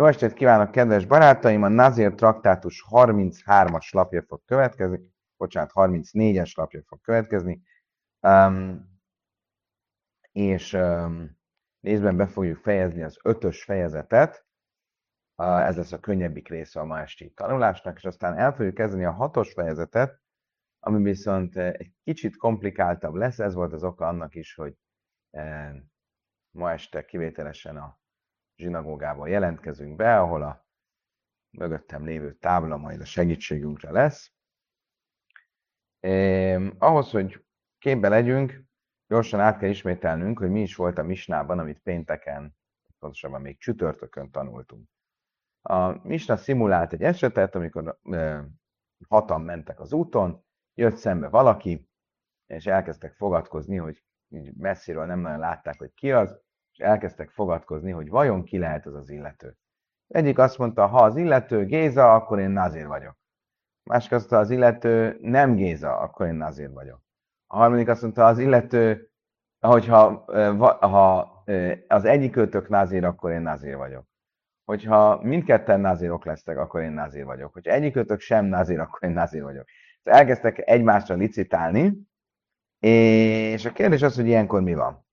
Jó estét kívánok, kedves barátaim! A Nazir traktátus 33-as lapja fog következni, bocsánat, 34-es lapja fog következni, um, és um, részben be fogjuk fejezni az ötös fejezetet, uh, ez lesz a könnyebbik része a ma esti tanulásnak, és aztán el fogjuk kezdeni a hatos fejezetet, ami viszont egy kicsit komplikáltabb lesz, ez volt az oka annak is, hogy uh, ma este kivételesen a zsinagógából jelentkezünk be, ahol a mögöttem lévő tábla majd a segítségünkre lesz. Eh, ahhoz, hogy képbe legyünk, gyorsan át kell ismételnünk, hogy mi is volt a misnában, amit pénteken, pontosabban még csütörtökön tanultunk. A misna szimulált egy esetet, amikor eh, hatan mentek az úton, jött szembe valaki, és elkezdtek fogadkozni, hogy messziről nem nagyon látták, hogy ki az, elkezdtek fogadkozni, hogy vajon ki lehet az az illető. Egyik azt mondta, ha az illető Géza, akkor én Nazir vagyok. Másik azt mondta, az illető nem Géza, akkor én Nazir vagyok. A harmadik azt mondta, az illető, hogyha ha az egyik kötök Nazir, akkor én Nazir vagyok. Hogyha mindketten Nazirok lesztek, akkor én Nazir vagyok. Hogyha egyik kötök sem Nazir, akkor én Nazir vagyok. Szóval elkezdtek egymásra licitálni, és a kérdés az, hogy ilyenkor mi van.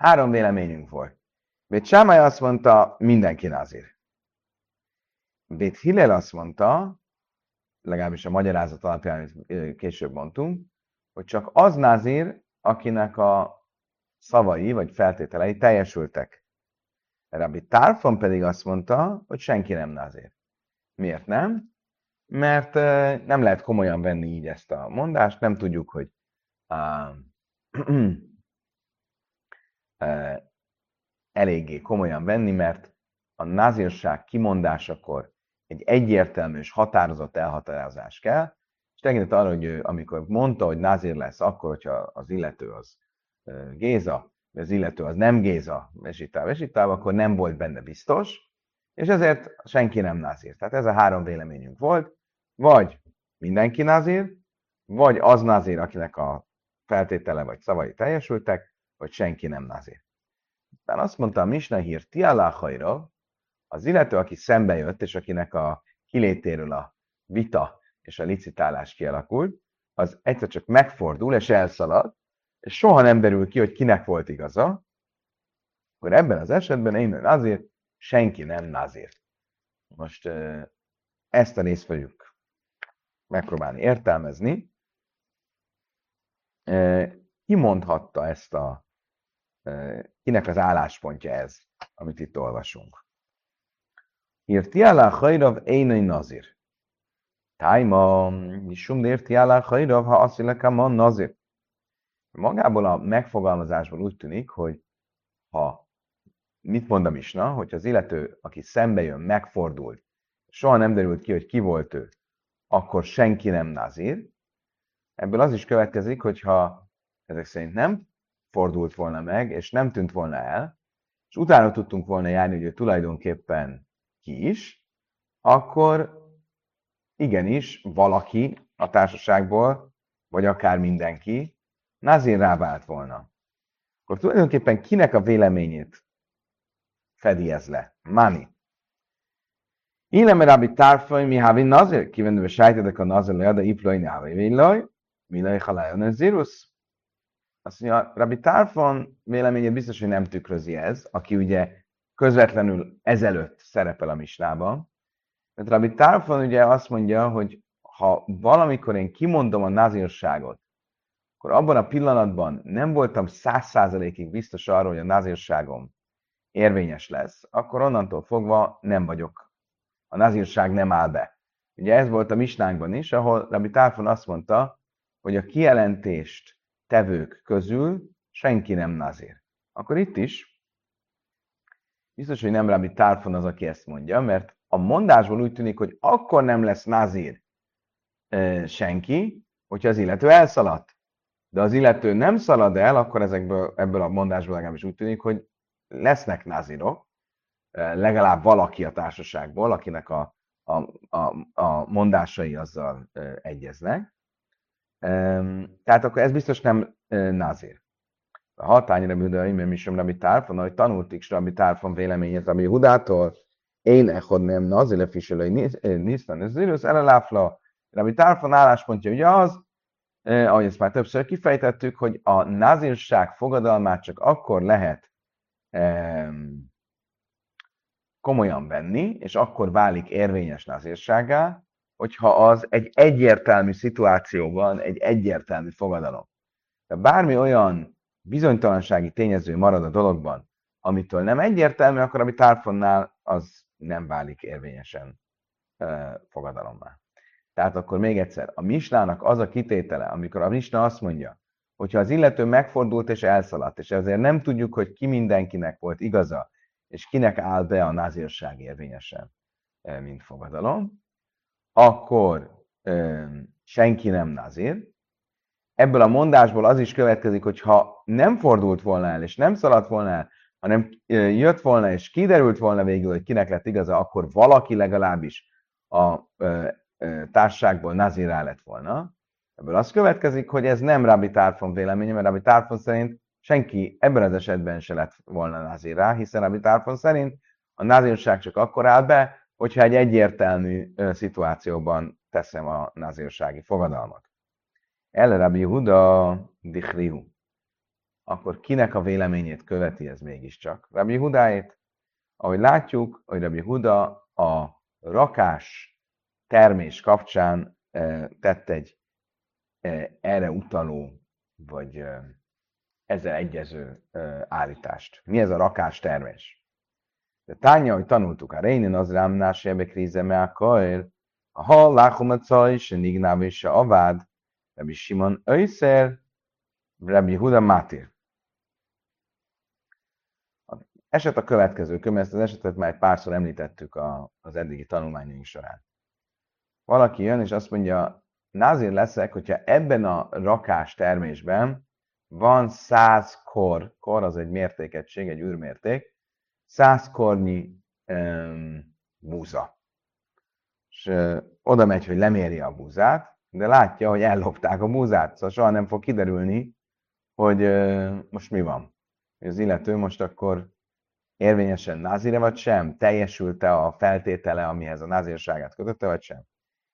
Három véleményünk volt. Bét Sámai azt mondta, mindenki nazir. Bét Hillel azt mondta, legalábbis a magyarázat alapján, amit később mondtunk, hogy csak az nazir, akinek a szavai vagy feltételei teljesültek. Rabbi Tarfon pedig azt mondta, hogy senki nem nazir. Miért nem? Mert nem lehet komolyan venni így ezt a mondást, nem tudjuk, hogy uh, eléggé komolyan venni, mert a názírság kimondásakor egy egyértelmű és határozott elhatározás kell, és tekintet arra, hogy ő, amikor mondta, hogy názír lesz, akkor, hogyha az illető az Géza, vagy az illető az nem Géza, vesítál, vesítál, akkor nem volt benne biztos, és ezért senki nem názír. Tehát ez a három véleményünk volt, vagy mindenki názír, vagy az názír, akinek a feltétele vagy szavai teljesültek, hogy senki nem nazir. Aztán azt mondta a Misna hír, Tialáhaira, az illető, aki szembe jött, és akinek a kilétéről a vita és a licitálás kialakult, az egyszer csak megfordul és elszalad, és soha nem derül ki, hogy kinek volt igaza, akkor ebben az esetben én azért senki nem nazir. Most ezt a részt fogjuk megpróbálni értelmezni. Ki mondhatta ezt a kinek az álláspontja ez, amit itt olvasunk. Írti alá hajrav énai nazir. Tájma, misum érti alá hajrav, ha azt man nazir. Magából a megfogalmazásból úgy tűnik, hogy ha mit mond a Misna, hogy az illető, aki szembe jön, megfordult, soha nem derült ki, hogy ki volt ő, akkor senki nem nazir. Ebből az is következik, hogyha ezek szerint nem fordult volna meg, és nem tűnt volna el, és utána tudtunk volna járni, hogy ő tulajdonképpen ki is, akkor igenis valaki a társaságból, vagy akár mindenki, Nazir rávált volna. Akkor tulajdonképpen kinek a véleményét fedi ez le? Mani. Illem rabbi tárfaj, mi havi nazir, kivenőve sejtedek a nazir lejada iplai ne havi villaj, mi lej halájon ez zirus. Azt mondja, Rabbi Tarfon véleményét biztos, hogy nem tükrözi ez, aki ugye közvetlenül ezelőtt szerepel a misnában. Mert Rabbi Tarfon ugye azt mondja, hogy ha valamikor én kimondom a nazírságot, akkor abban a pillanatban nem voltam száz százalékig biztos arról, hogy a nazírságom érvényes lesz, akkor onnantól fogva nem vagyok. A nazírság nem áll be. Ugye ez volt a misnánkban is, ahol Rabbi Tarfon azt mondta, hogy a kijelentést tevők közül senki nem nazir. Akkor itt is biztos, hogy nem Rabbi Tárfon az, aki ezt mondja, mert a mondásból úgy tűnik, hogy akkor nem lesz nazir senki, hogyha az illető elszaladt. De az illető nem szalad el, akkor ezekből, ebből a mondásból legalábbis úgy tűnik, hogy lesznek nazirok, legalább valaki a társaságból, akinek a, a, a, a mondásai azzal egyeznek. Tehát akkor ez biztos nem nazir. A hatányra műdői, mert mi sem Rabbi Tárfon, ahogy tanultik Rabbi Tárfon véleményét Rabbi Hudától, én echod nem nazile fiselői nisztan, ez zirus eleláfla. Rabbi Tárfon álláspontja ugye az, eh, ahogy ezt már többször kifejtettük, hogy a nazirság fogadalmát csak akkor lehet eh, komolyan venni, és akkor válik érvényes nazírságá, hogyha az egy egyértelmű szituációban egy egyértelmű fogadalom. De bármi olyan bizonytalansági tényező marad a dologban, amitől nem egyértelmű, akkor ami tárfonnál az nem válik érvényesen uh, fogadalommá. Tehát akkor még egyszer, a misnának az a kitétele, amikor a misna azt mondja, hogyha az illető megfordult és elszaladt, és ezért nem tudjuk, hogy ki mindenkinek volt igaza, és kinek áll be a názírság érvényesen, mint fogadalom, akkor ö, senki nem nazír. Ebből a mondásból az is következik, hogy ha nem fordult volna el, és nem szaladt volna el, hanem jött volna, és kiderült volna végül, hogy kinek lett igaza, akkor valaki legalábbis a ö, ö, társaságból nazírá lett volna. Ebből az következik, hogy ez nem Rabbi Tárfon véleménye, mert Rabbi Tárfon szerint senki ebben az esetben se lett volna nazírá, hiszen Rabbi Tárfon szerint a nazírság csak akkor áll be, hogyha egy egyértelmű szituációban teszem a nazírsági fogadalmat. El Rabbi Huda dichrihu. Akkor kinek a véleményét követi ez mégiscsak? Rabbi Hudáét, ahogy látjuk, hogy Rabbi Huda a rakás termés kapcsán tett egy erre utaló, vagy ezzel egyező állítást. Mi ez a rakás termés? De tánya, hogy tanultuk, a rénin az rámnás ebbe kríze me a kair, a hal láchom a caj, se nignáv és se avád, Rabbi Simon Öjszer, Rabbi Huda Mátir. Eset a következő, könyv, ezt az esetet már egy párszor említettük a, az eddigi tanulmányaink során. Valaki jön és azt mondja, názír leszek, hogyha ebben a rakás termésben van száz kor, kor az egy mértékegység, egy űrmérték, száz kornyi um, búza. És oda megy, hogy leméri a búzát, de látja, hogy ellopták a búzát, szóval soha nem fog kiderülni, hogy uh, most mi van. Az illető most akkor érvényesen názire vagy sem, teljesült-e a feltétele, amihez a názírságát kötötte, vagy sem.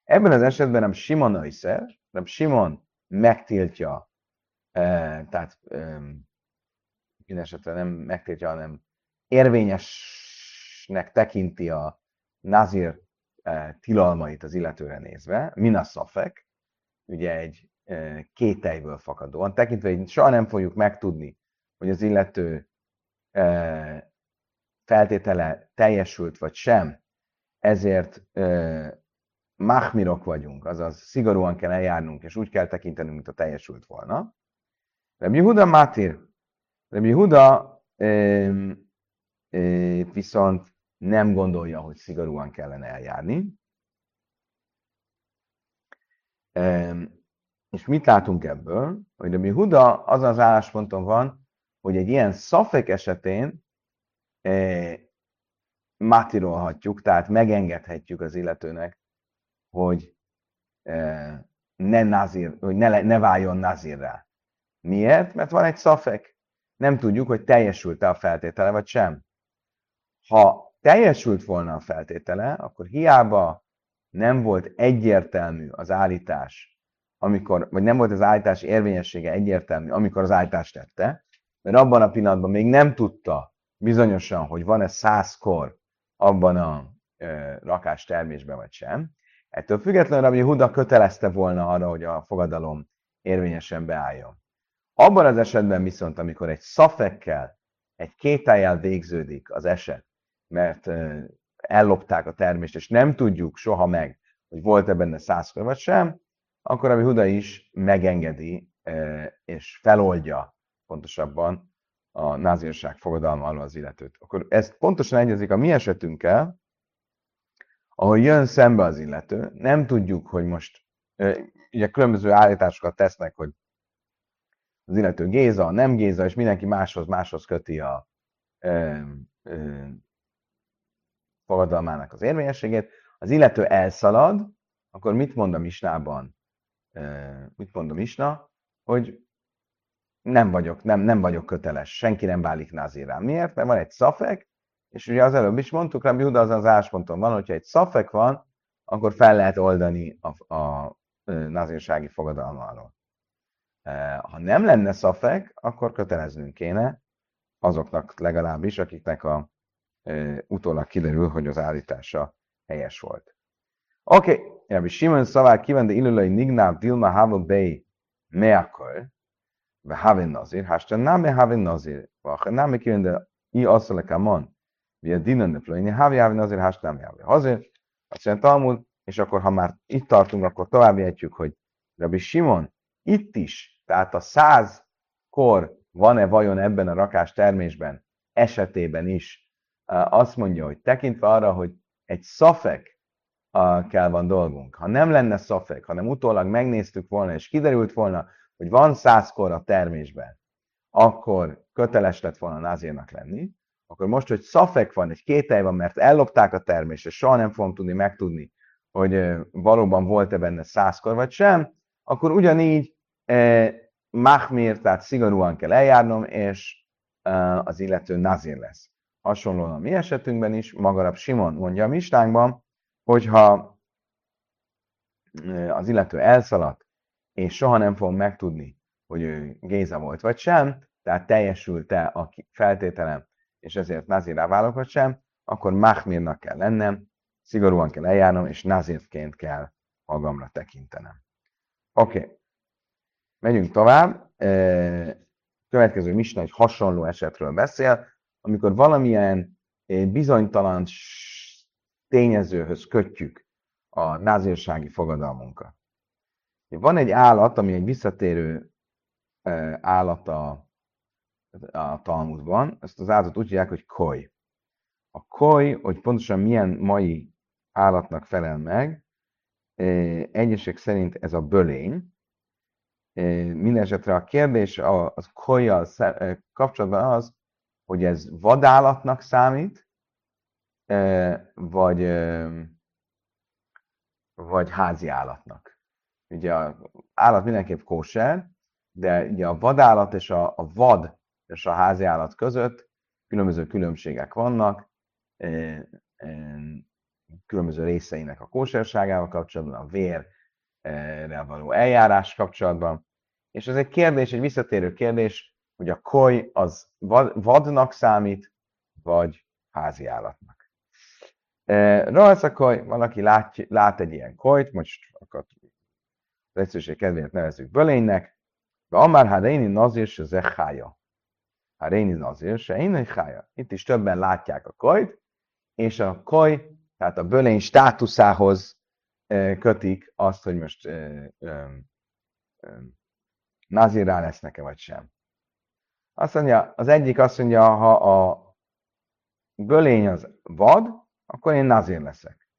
Ebben az esetben nem Simon Öjszer, nem Simon megtiltja, eh, tehát eh, minden esetre nem megtiltja, hanem érvényesnek tekinti a nazir eh, tilalmait az illetőre nézve, mina szafek, ugye egy eh, kételyből fakadóan, tekintve, hogy soha nem fogjuk megtudni, hogy az illető eh, feltétele teljesült vagy sem, ezért mahmirok vagyunk, azaz szigorúan kell eljárnunk, és úgy kell tekintenünk, mint a teljesült volna. Rabbi Huda Mátir, Rabbi Huda viszont nem gondolja, hogy szigorúan kellene eljárni. És mit látunk ebből? Hogy mi Huda az az állásponton van, hogy egy ilyen szafek esetén mátirolhatjuk, tehát megengedhetjük az illetőnek, hogy ne, nazir, hogy ne, ne váljon nazirrá. Miért? Mert van egy szafek. Nem tudjuk, hogy teljesült-e a feltétele, vagy sem. Ha teljesült volna a feltétele, akkor hiába nem volt egyértelmű az állítás, amikor, vagy nem volt az állítás érvényessége egyértelmű, amikor az állítást tette, mert abban a pillanatban még nem tudta bizonyosan, hogy van-e százkor abban a e, rakás termésben, vagy sem. Ettől függetlenül Rabbi Huda kötelezte volna arra, hogy a fogadalom érvényesen beálljon. Abban az esetben viszont, amikor egy szafekkel, egy kétájjal végződik az eset, mert ellopták a termést, és nem tudjuk soha meg, hogy volt-e benne százkor vagy sem, akkor ami Huda is megengedi és feloldja pontosabban a názírság fogadalma alól az illetőt. Akkor ez pontosan egyezik a mi esetünkkel, ahol jön szembe az illető, nem tudjuk, hogy most ugye különböző állításokat tesznek, hogy az illető Géza, nem Géza, és mindenki máshoz, máshoz köti a fogadalmának az érvényességét, az illető elszalad, akkor mit mond a misnában? Mit mond a misna? Hogy nem vagyok, nem, nem vagyok köteles, senki nem válik názírám. Miért? Mert van egy szafek, és ugye az előbb is mondtuk, Rabbi Huda az az állásponton van, hogyha egy szafek van, akkor fel lehet oldani a, a nazírsági fogadalmáról. Ha nem lenne szafek, akkor köteleznünk kéne azoknak legalábbis, akiknek a utólag kiderül, hogy az állítása helyes volt. Oké, okay. Rabbi Simon szavár kíván, de illulai nignál dilma havel bei meakol, ve havin nazir, hástan nem havin nazir, vagy nem kíván, de i asszale kamon, vi a dinan de plöjni, havi havin nazir, hástan nem havin hazir, azt mondja Talmud, és akkor, ha már itt tartunk, akkor tovább jöhetjük, hogy Rabbi Simon itt is, tehát a száz kor van-e vajon ebben a rakás termésben esetében is, azt mondja, hogy tekintve arra, hogy egy szafek kell van dolgunk. Ha nem lenne szafek, hanem utólag megnéztük volna, és kiderült volna, hogy van százkor a termésben, akkor köteles lett volna názírnak lenni, akkor most, hogy szafek van, egy kételj van, mert ellopták a termést, és soha nem fogom tudni megtudni, hogy valóban volt-e benne százkor vagy sem, akkor ugyanígy mahmir, tehát szigorúan kell eljárnom, és az illető nazir lesz. Hasonlóan a mi esetünkben is, magarab Simon mondja a mistánkban, hogyha az illető elszaladt, és soha nem fogom megtudni, hogy ő Géza volt vagy sem, tehát teljesült-e a feltételem, és ezért nazirá válok vagy sem, akkor Mahmirnak kell lennem, szigorúan kell eljárnom, és nazirként kell magamra tekintenem. Oké, okay. megyünk tovább. Következő misna egy hasonló esetről beszél, amikor valamilyen bizonytalan tényezőhöz kötjük a názírsági fogadalmunkat. Van egy állat, ami egy visszatérő állat a, a Talmudban, ezt az állatot úgy hívják, hogy koj. A koj, hogy pontosan milyen mai állatnak felel meg, egyesek szerint ez a bölény. Mindenesetre a kérdés a, a kojjal kapcsolatban az, hogy ez vadállatnak számít, vagy, vagy házi állatnak. Ugye a állat mindenképp kóser, de ugye a vadállat és a, a vad és a házi állat között különböző különbségek vannak, különböző részeinek a kóserságával kapcsolatban, a vérre való eljárás kapcsolatban. És ez egy kérdés, egy visszatérő kérdés, hogy a koj az vadnak számít, vagy házi állatnak. Rajszakoj, valaki lát, lát egy ilyen kojt, most akkor az egyszerűség kedvéért nevezzük bölénynek, de amár ha réni nazir se zechája. Ha réni nazir se én hája. Itt is többen látják a kojt, és a koj, tehát a bölény státuszához kötik azt, hogy most nazirá lesz neke vagy sem. Azt mondja, az egyik azt mondja, ha a bölény az vad, akkor én nazir leszek.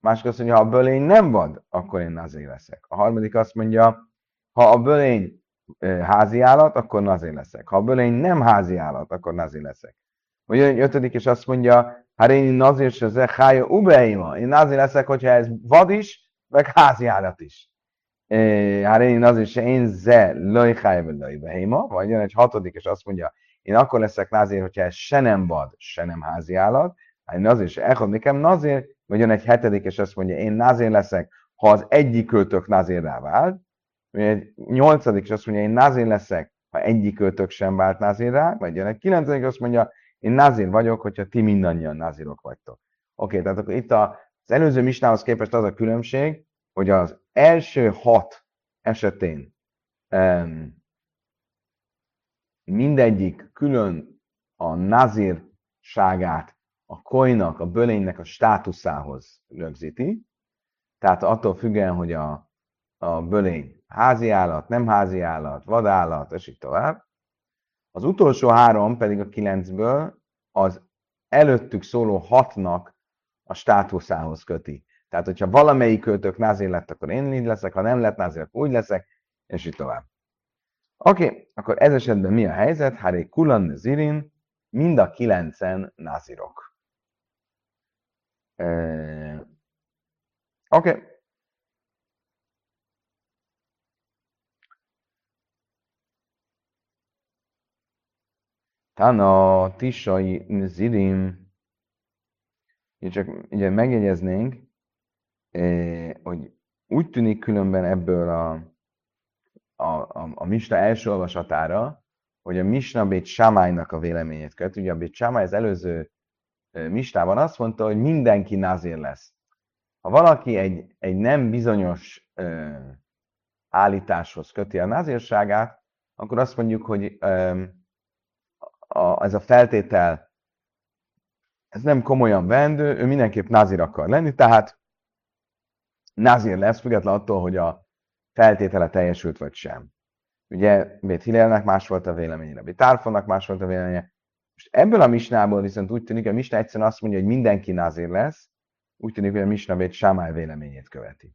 Másik azt mondja, ha a bölény nem vad, akkor én nazir leszek. A harmadik azt mondja, ha a bölény házi állat, akkor nazir leszek. Ha a bölény nem házi állat, akkor nazir leszek. Vagy egy ötödik is azt mondja, hát én nazir se ze hája ubeima. Én nazir leszek, hogyha ez vad is, meg házi állat is. Hát én nazir se én ze löj hája ubeima. Vagy jön egy hatodik, és azt mondja, én akkor leszek nazir, hogyha ez se nem vad, se nem házi állat. Hát nazir se echod nekem nazir, vagy jön egy hetedik, és azt mondja, én nazir leszek, ha az egyik költök nazirrá vált. Egy nyolcadik, és azt mondja, én nazir leszek, ha egyik költök sem vált nazirrá, vagy jön egy kilencedik, azt mondja, én nazir vagyok, hogyha ti mindannyian nazirok vagytok. Oké, tehát akkor itt az előző misnához képest az a különbség, hogy az első hat esetén um, mindegyik külön a nazirságát a koinak, a bölénynek a státuszához rögzíti, tehát attól függően, hogy a, a bölény házi állat, nem házi állat, vadállat, és így tovább. Az utolsó három pedig a kilencből az előttük szóló hatnak a státuszához köti. Tehát, hogyha valamelyik költök názér lett, akkor én így leszek, ha nem lett názér, akkor úgy leszek, és így tovább. Oké, okay, akkor ez esetben mi a helyzet? Háré kulan zirin, mind a kilencen nazirok. Eh, Oké. Okay. Tana tisai zirim csak ugye megjegyeznénk, hogy úgy tűnik különben ebből a, a, a, a Misna első olvasatára, hogy a Misna Bét Samálynak a véleményét köt. Ugye a Bét Samály az előző Mistában azt mondta, hogy mindenki nazír lesz. Ha valaki egy, egy nem bizonyos ö, állításhoz köti a nazírságát, akkor azt mondjuk, hogy ö, a, ez a feltétel ez nem komolyan vendő, ő mindenképp nazir akar lenni, tehát nazir lesz, független attól, hogy a feltétele teljesült vagy sem. Ugye Bét Hillelnek más volt a véleménye, Bét Tárfonnak más volt a véleménye. Most ebből a misnából viszont úgy tűnik, hogy a misna egyszerűen azt mondja, hogy mindenki nazir lesz, úgy tűnik, hogy a misna Bét Sámály véleményét követi.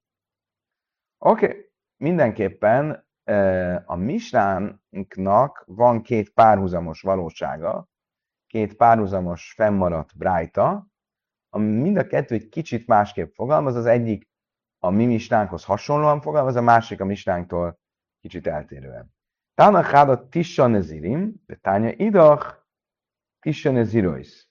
Oké, okay. mindenképpen a misnánknak van két párhuzamos valósága, két párhuzamos fennmaradt brájta, ami mind a kettő egy kicsit másképp fogalmaz. Az egyik a mi misnánkhoz hasonlóan fogalmaz, a másik a misnánktól kicsit eltérően. Tának háda tissa nezirim, de tánya idach tissa nezirois.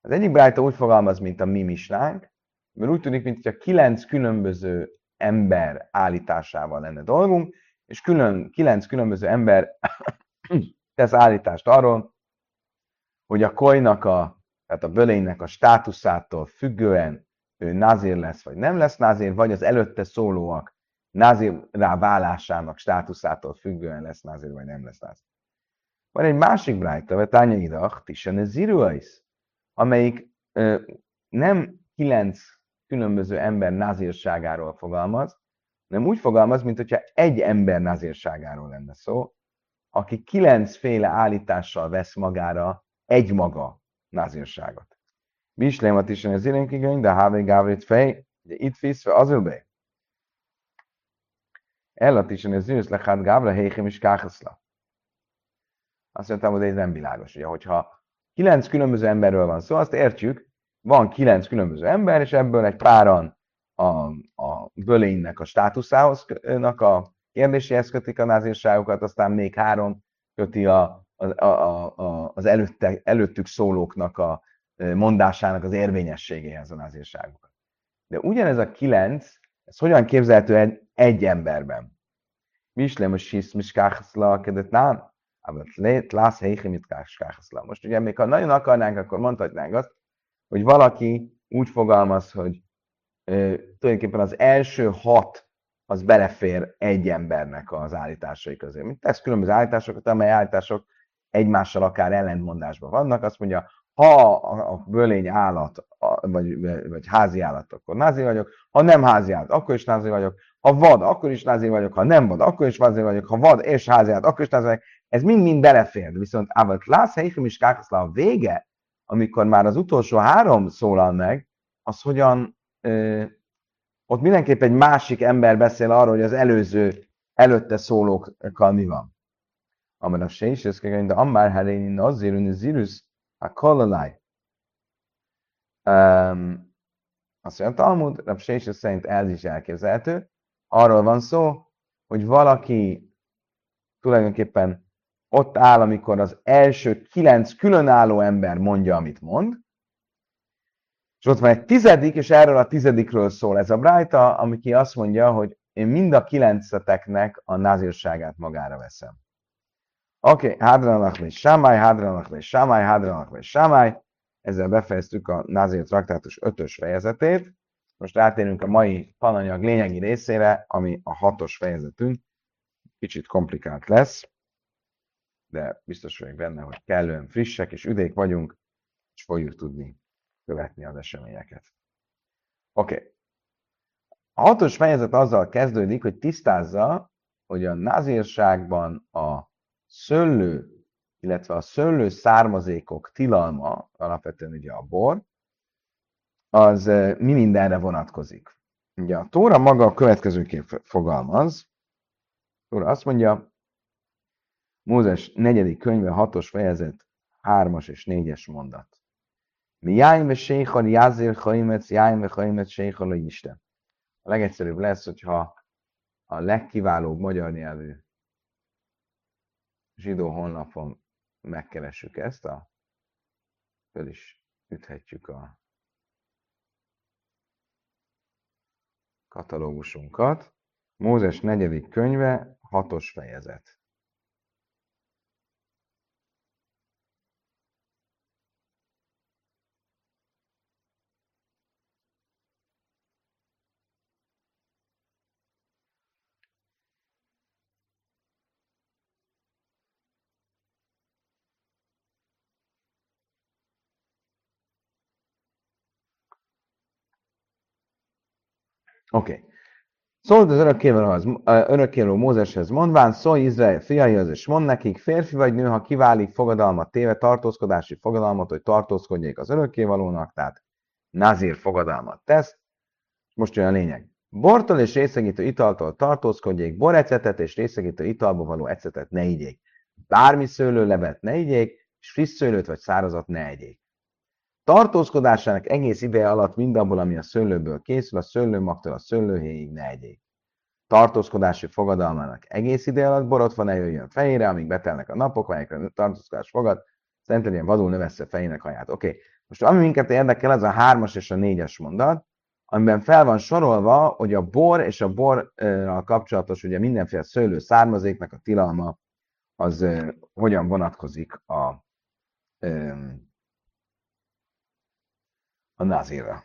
Az egyik brájta úgy fogalmaz, mint a mi misnánk, mert úgy tűnik, mintha kilenc különböző ember állításával lenne dolgunk, és külön, kilenc különböző ember tesz állítást arról, hogy a kojnak a, tehát a bölénynek a státuszától függően ő nazír lesz, vagy nem lesz nazír, vagy az előtte szólóak nazírrá válásának státuszától függően lesz nazír, vagy nem lesz nazír. Van egy másik brájta, vagy tánya idach, tisene ziruais, amelyik ö, nem kilenc különböző ember nazírságáról fogalmaz, hanem úgy fogalmaz, mint hogyha egy ember nazírságáról lenne szó, aki kilencféle állítással vesz magára egy maga nazírságot. Mislémat is az irénkigény, de Hávé Gávrit fej, de itt fiszve azul be. Ellat is az ősz lechát Gávra héjhem is káhaszla. Azt mondtam, hogy ez nem világos. Ugye, hogyha kilenc különböző emberről van szó, azt értjük, van kilenc különböző ember, és ebből egy páran a, a bölénynek a státuszához a kérdéséhez kötik a názírságokat, aztán még három köti a az, a, a, az előtte, előttük szólóknak a mondásának az érvényességéhez a nazírságokat. De ugyanez a kilenc, ez hogyan képzelhető egy, egy emberben? Mislem a sisz miskáhaszla kedet lét lász mit miskáhaszla. Most ugye még ha nagyon akarnánk, akkor mondhatnánk azt, hogy valaki úgy fogalmaz, hogy ö, tulajdonképpen az első hat az belefér egy embernek az állításai közé. Mint tesz különböző állításokat, amely állítások egymással akár ellentmondásban vannak, azt mondja, ha a bölény állat, vagy, vagy házi állat, akkor názi vagyok, ha nem házi állat, akkor is názi vagyok, ha vad, akkor is názi vagyok, ha nem vad, akkor is názi vagyok, ha vad és házi állat, akkor is názi vagyok. Ez mind-mind belefér. Viszont Ávat Lász Heichim is Kákaszlá a vége, amikor már az utolsó három szólal meg, az hogyan ö, ott mindenképp egy másik ember beszél arról, hogy az előző, előtte szólókkal mi van. A Seises de Amár Haréni Nazirun Zirus a Kolalai. Um, azt mondja, a Talmud, Seises szerint ez is elképzelhető. Arról van szó, hogy valaki tulajdonképpen ott áll, amikor az első kilenc különálló ember mondja, amit mond, és ott van egy tizedik, és erről a tizedikről szól ez a Brájta, ami ki azt mondja, hogy én mind a kilenceteknek a názírságát magára veszem. Oké, okay, Hadranach ve Sámály, Hadranach ve Sámály, Hadranach ve Sámály. Ezzel befejeztük a Nazir traktátus ötös fejezetét. Most átérünk a mai tananyag lényegi részére, ami a hatos fejezetünk. Kicsit komplikált lesz, de biztos vagyok benne, hogy kellően frissek és üdék vagyunk, és fogjuk tudni követni az eseményeket. Oké. Okay. A hatos fejezet azzal kezdődik, hogy tisztázza, hogy a nazírságban a szőlő, illetve a szőlő származékok tilalma, alapvetően ugye a bor, az mi mindenre vonatkozik. Ugye a Tóra maga a következőképp fogalmaz. Tóra azt mondja, Mózes negyedik könyve, hatos fejezet, hármas és négyes mondat. Mi jájn ve séhal jázér haimet, jájn ve haimet séhal a Isten. A legegyszerűbb lesz, hogyha a legkiválóbb magyar nyelvű zsidó honlapon megkeressük ezt, a, föl is üthetjük a katalógusunkat. Mózes negyedik könyve, hatos fejezet. Oké. Okay. Szólt az örökkévaló Mózeshez mondván, szólj Izrael fiaihoz, és mond nekik, férfi vagy nő, ha kiválik fogadalmat téve, tartózkodási fogadalmat, hogy tartózkodjék az örökkévalónak, tehát nazír fogadalmat tesz. Most jön a lényeg. Bortól és részegítő italtól tartózkodjék, borecetet és részegítő italba való ecetet ne igyék. Bármi szőlőlevet ne igyék, és friss szőlőt vagy szárazat ne egyék. Tartózkodásának egész ideje alatt mindabból, ami a szőlőből készül, a szőlőmagtól a szőlőhéjig ne egyék. Tartózkodási fogadalmának egész ideje alatt borotva ne jöjjön fejére, amíg betelnek a napok, melyekre tartózkodás fogad, szenteljen vadul növessze fejének haját. Oké, okay. most ami minket érdekel, az a hármas és a négyes mondat, amiben fel van sorolva, hogy a bor és a borral kapcsolatos ugye mindenféle szőlő származéknak a tilalma az hogyan vonatkozik a a nazira.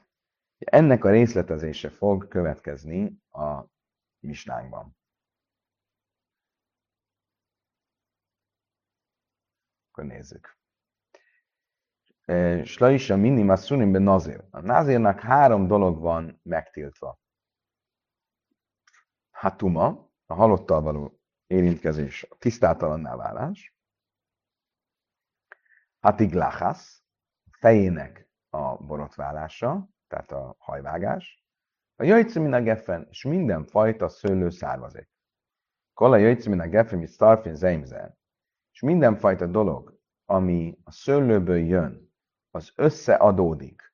Ennek a részletezése fog következni a misnánkban. Akkor nézzük. E, Slaisa minima be nazir. A nazirnak három dolog van megtiltva. Hatuma, a halottal való érintkezés, a tisztátalanná válás. Hatiglachas, fejének a borotválása, tehát a hajvágás, a jöjtszimin a geffen, és mindenfajta szőlő származék. Kola jöjtszimin a geffen, mi starfin zeimzen, és mindenfajta dolog, ami a szőlőből jön, az összeadódik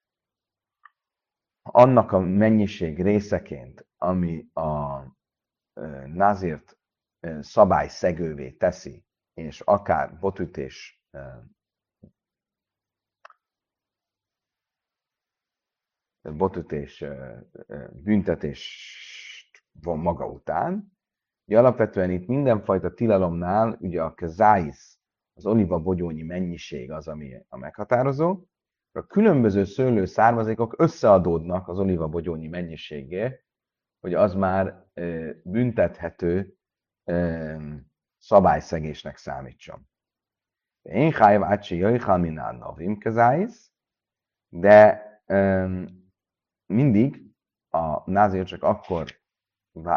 annak a mennyiség részeként, ami a nazírt szabályszegővé teszi, és akár botütés botütés büntetés van maga után. Ugye alapvetően itt mindenfajta tilalomnál ugye a kezáisz, az oliva bogyónyi mennyiség az, ami a meghatározó. A különböző szőlő származékok összeadódnak az oliva bogyónyi mennyiségé, hogy az már büntethető szabályszegésnek számítson. Én hájv ácsi jöjjel minál navim kezáisz, de mindig a názér csak akkor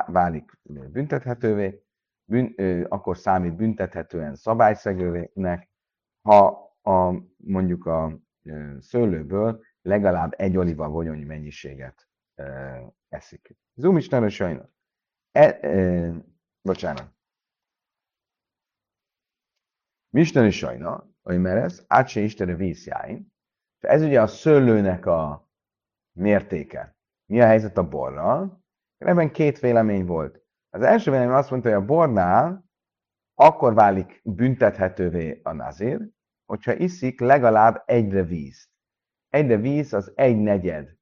válik büntethetővé, bűn, ö, akkor számít büntethetően szabályszegőnek, ha a, mondjuk a ö, szőlőből legalább egy oliva vagyoni mennyiséget ö, eszik. Zoom is nagyon sajnos. E, ö, bocsánat. Misteni sajna, hogy meresz, átse Istenre vízjáin. Ez ugye a szőlőnek a mértéke. Mi a helyzet a borral? Ebben két vélemény volt. Az első vélemény azt mondta, hogy a bornál akkor válik büntethetővé a nazir, hogyha iszik legalább egyre víz. Egyre víz az egy negyed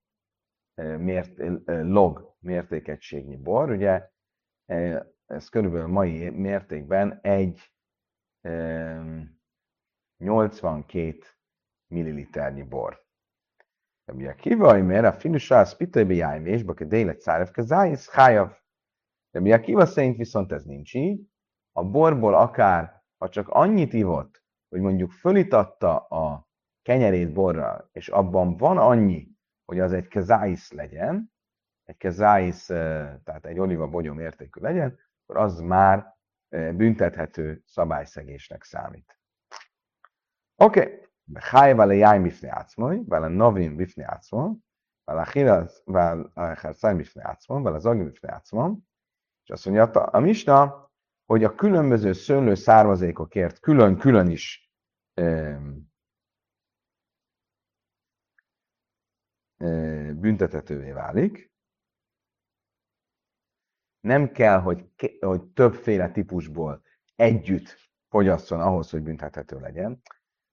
mért, log mértékegységnyi bor. Ugye ez körülbelül mai mértékben egy 82 milliliternyi bor. Rabbi Akiva imer, a finusás pitai bejájmés, bak a délet szárev kezájsz, hájav. Rabbi Akiva szerint viszont ez nincs így. A borból akár, ha csak annyit ivott, hogy mondjuk fölitatta a kenyerét borral, és abban van annyi, hogy az egy kezájsz legyen, egy kezájsz, tehát egy oliva bogyó értékű legyen, akkor az már büntethető szabályszegésnek számít. Oké, okay. וחי ועל היין בפני עצמו, ועל הנובים בפני עצמו, ועל החילס ועל החרציים בפני עצמו, ועל הזוגים בפני עצמו. És azt mondja a Misna, hogy a különböző szőlő származékokért külön-külön is büntetetővé válik. Nem kell, hogy, hogy többféle típusból együtt fogyasszon ahhoz, hogy büntethető legyen.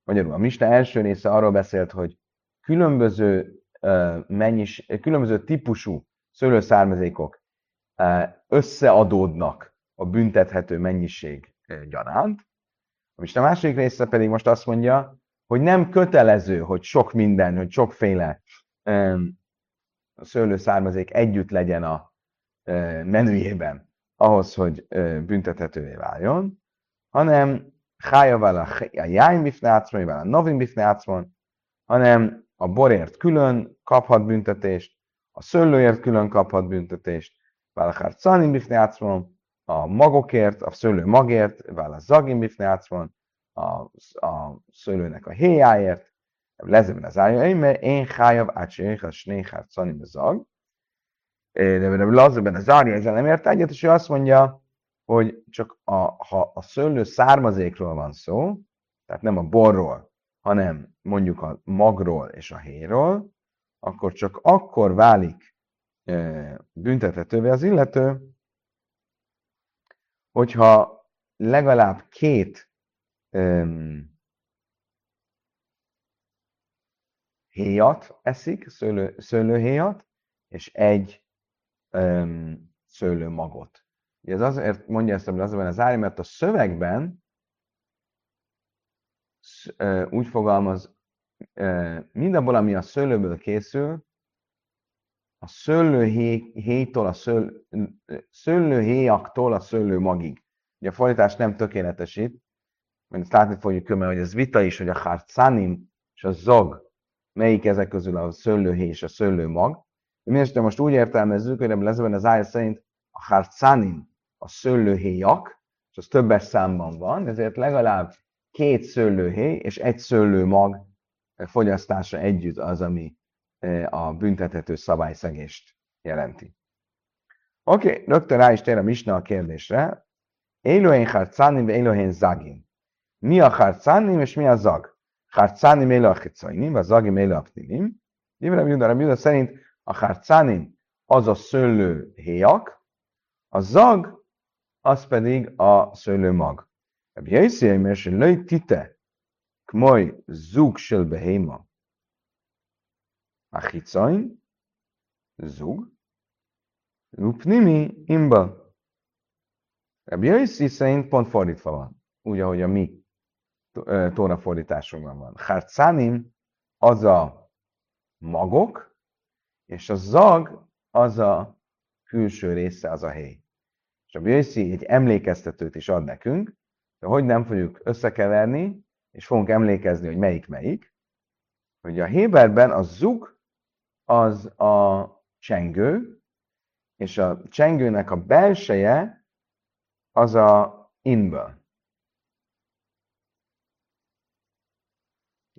Magyarul a Mista első része arról beszélt, hogy különböző, mennyis, különböző típusú szőlőszármazékok összeadódnak a büntethető mennyiség gyaránt. És a második része pedig most azt mondja, hogy nem kötelező, hogy sok minden, hogy sokféle szőlőszármazék együtt legyen a menüjében ahhoz, hogy büntethetővé váljon, hanem hájaval a jájn bifnácmon, a novin bifnácmon, hanem a borért külön kaphat büntetést, a szőlőért külön kaphat büntetést, Válachár Canin bifnácmon, a magokért, a szőlő magért, Vála Zagin bifnácmon, a, a szőlőnek a héjáért, lezem az állja, mert én hájav átsék a snéhár Canin zag, de Lazarben az Árja ezzel nem ért egyet, és ő azt mondja, hogy csak a, ha a szőlő származékról van szó, tehát nem a borról, hanem mondjuk a magról és a héjról, akkor csak akkor válik e, büntethetővé az illető, hogyha legalább két um, héjat eszik, szőlő, szőlőhéjat, és egy um, szőlőmagot. Ez azért mondja ezt azonban az Ári, mert a szövegben úgy fogalmaz, mindabból, ami a szőlőből készül, a szőlőhéjtól, a szől, szőlőhéjaktól a szőlőmagig. Ugye a fordítás nem tökéletesít, mert ezt látni fogjuk kömmel, hogy ez vita is, hogy a harcanim és a zog, melyik ezek közül a szőlőhéj és a szőlőmag. De mindesetre most úgy értelmezzük, hogy ebben az áll szerint a harcanim a szőlőhéjak, és az többes számban van, ezért legalább két szőlőhéj és egy szőlőmag fogyasztása együtt az, ami e, a büntethető szabályszegést jelenti. Oké, okay, rögtön rá is tér a Misna a kérdésre. Élohén harcanim, Élohén zagin. Mi a harcanim és mi a zag? Harcanim élo a zagim pninim. Ibrahim Judah, Judah szerint a harcanim az a szőlő héjak, a zag az pedig a szőlőmag. Rabbi mert se löj tite, kmoj zug sel behéma, a chicain, zug, upnimi imba. Rabbi Jaiszi szerint pont fordítva van, úgy, ahogy a mi tóra fordításunkban van. Harcanim az a magok, és a zag az a külső része, az a hely. És a Bjöjszi egy emlékeztetőt is ad nekünk, de hogy nem fogjuk összekeverni, és fogunk emlékezni, hogy melyik melyik, hogy a Héberben a zug az a csengő, és a csengőnek a belseje az a inből.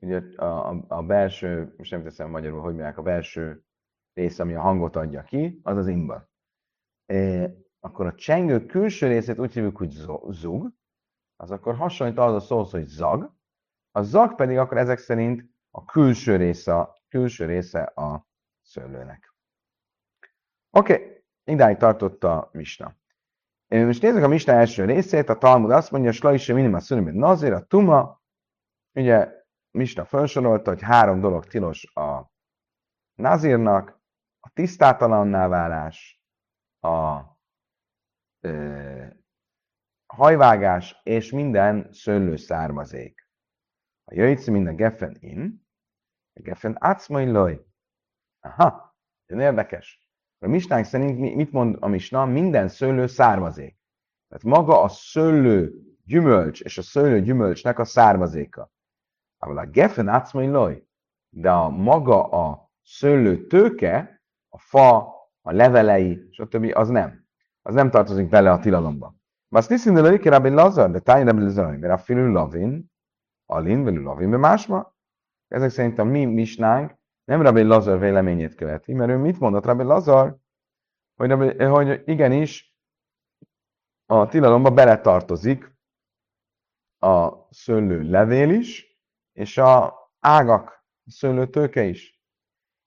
Ugye a, a, a belső, most nem teszem magyarul, hogy mondják, a belső rész, ami a hangot adja ki, az az imba akkor a csengő külső részét úgy hívjuk, hogy zug, az akkor hasonlít az a szó, hogy zag, a zag pedig akkor ezek szerint a külső része, külső része a szőlőnek. Oké, okay, idáig tartott a misna. Most nézzük a misna első részét, a Talmud azt mondja, Slaise minima szünöm, nazir, a tuma, ugye misna felsorolta, hogy három dolog tilos a nazirnak, a tisztátalanná válás, a hajvágás és minden szőlő származék. A jöjjtsz minden geffen in, a geffen átszmai loj. Aha, ez érdekes. A misnánk szerint mit mond a misna? Minden szőlő származék. Tehát maga a szőlő gyümölcs és a szőlő gyümölcsnek a származéka. Ával a geffen átszmai loj. De a maga a szőlő tőke, a fa, a levelei, stb. az nem az nem tartozik bele a tilalomba. Azt niszi de lőke Rabbi Lazar, de táj Rabbi Lazar, mert a filű lavin, alin, velű lavin, be másma. Ezek szerint a mi misnánk nem Rabbi Lazar véleményét követi, mert ő mit mondott Rabbi Lazar, hogy, hogy igenis a tilalomba beletartozik a szőlő levél is, és a ágak, a szőlő tőke is.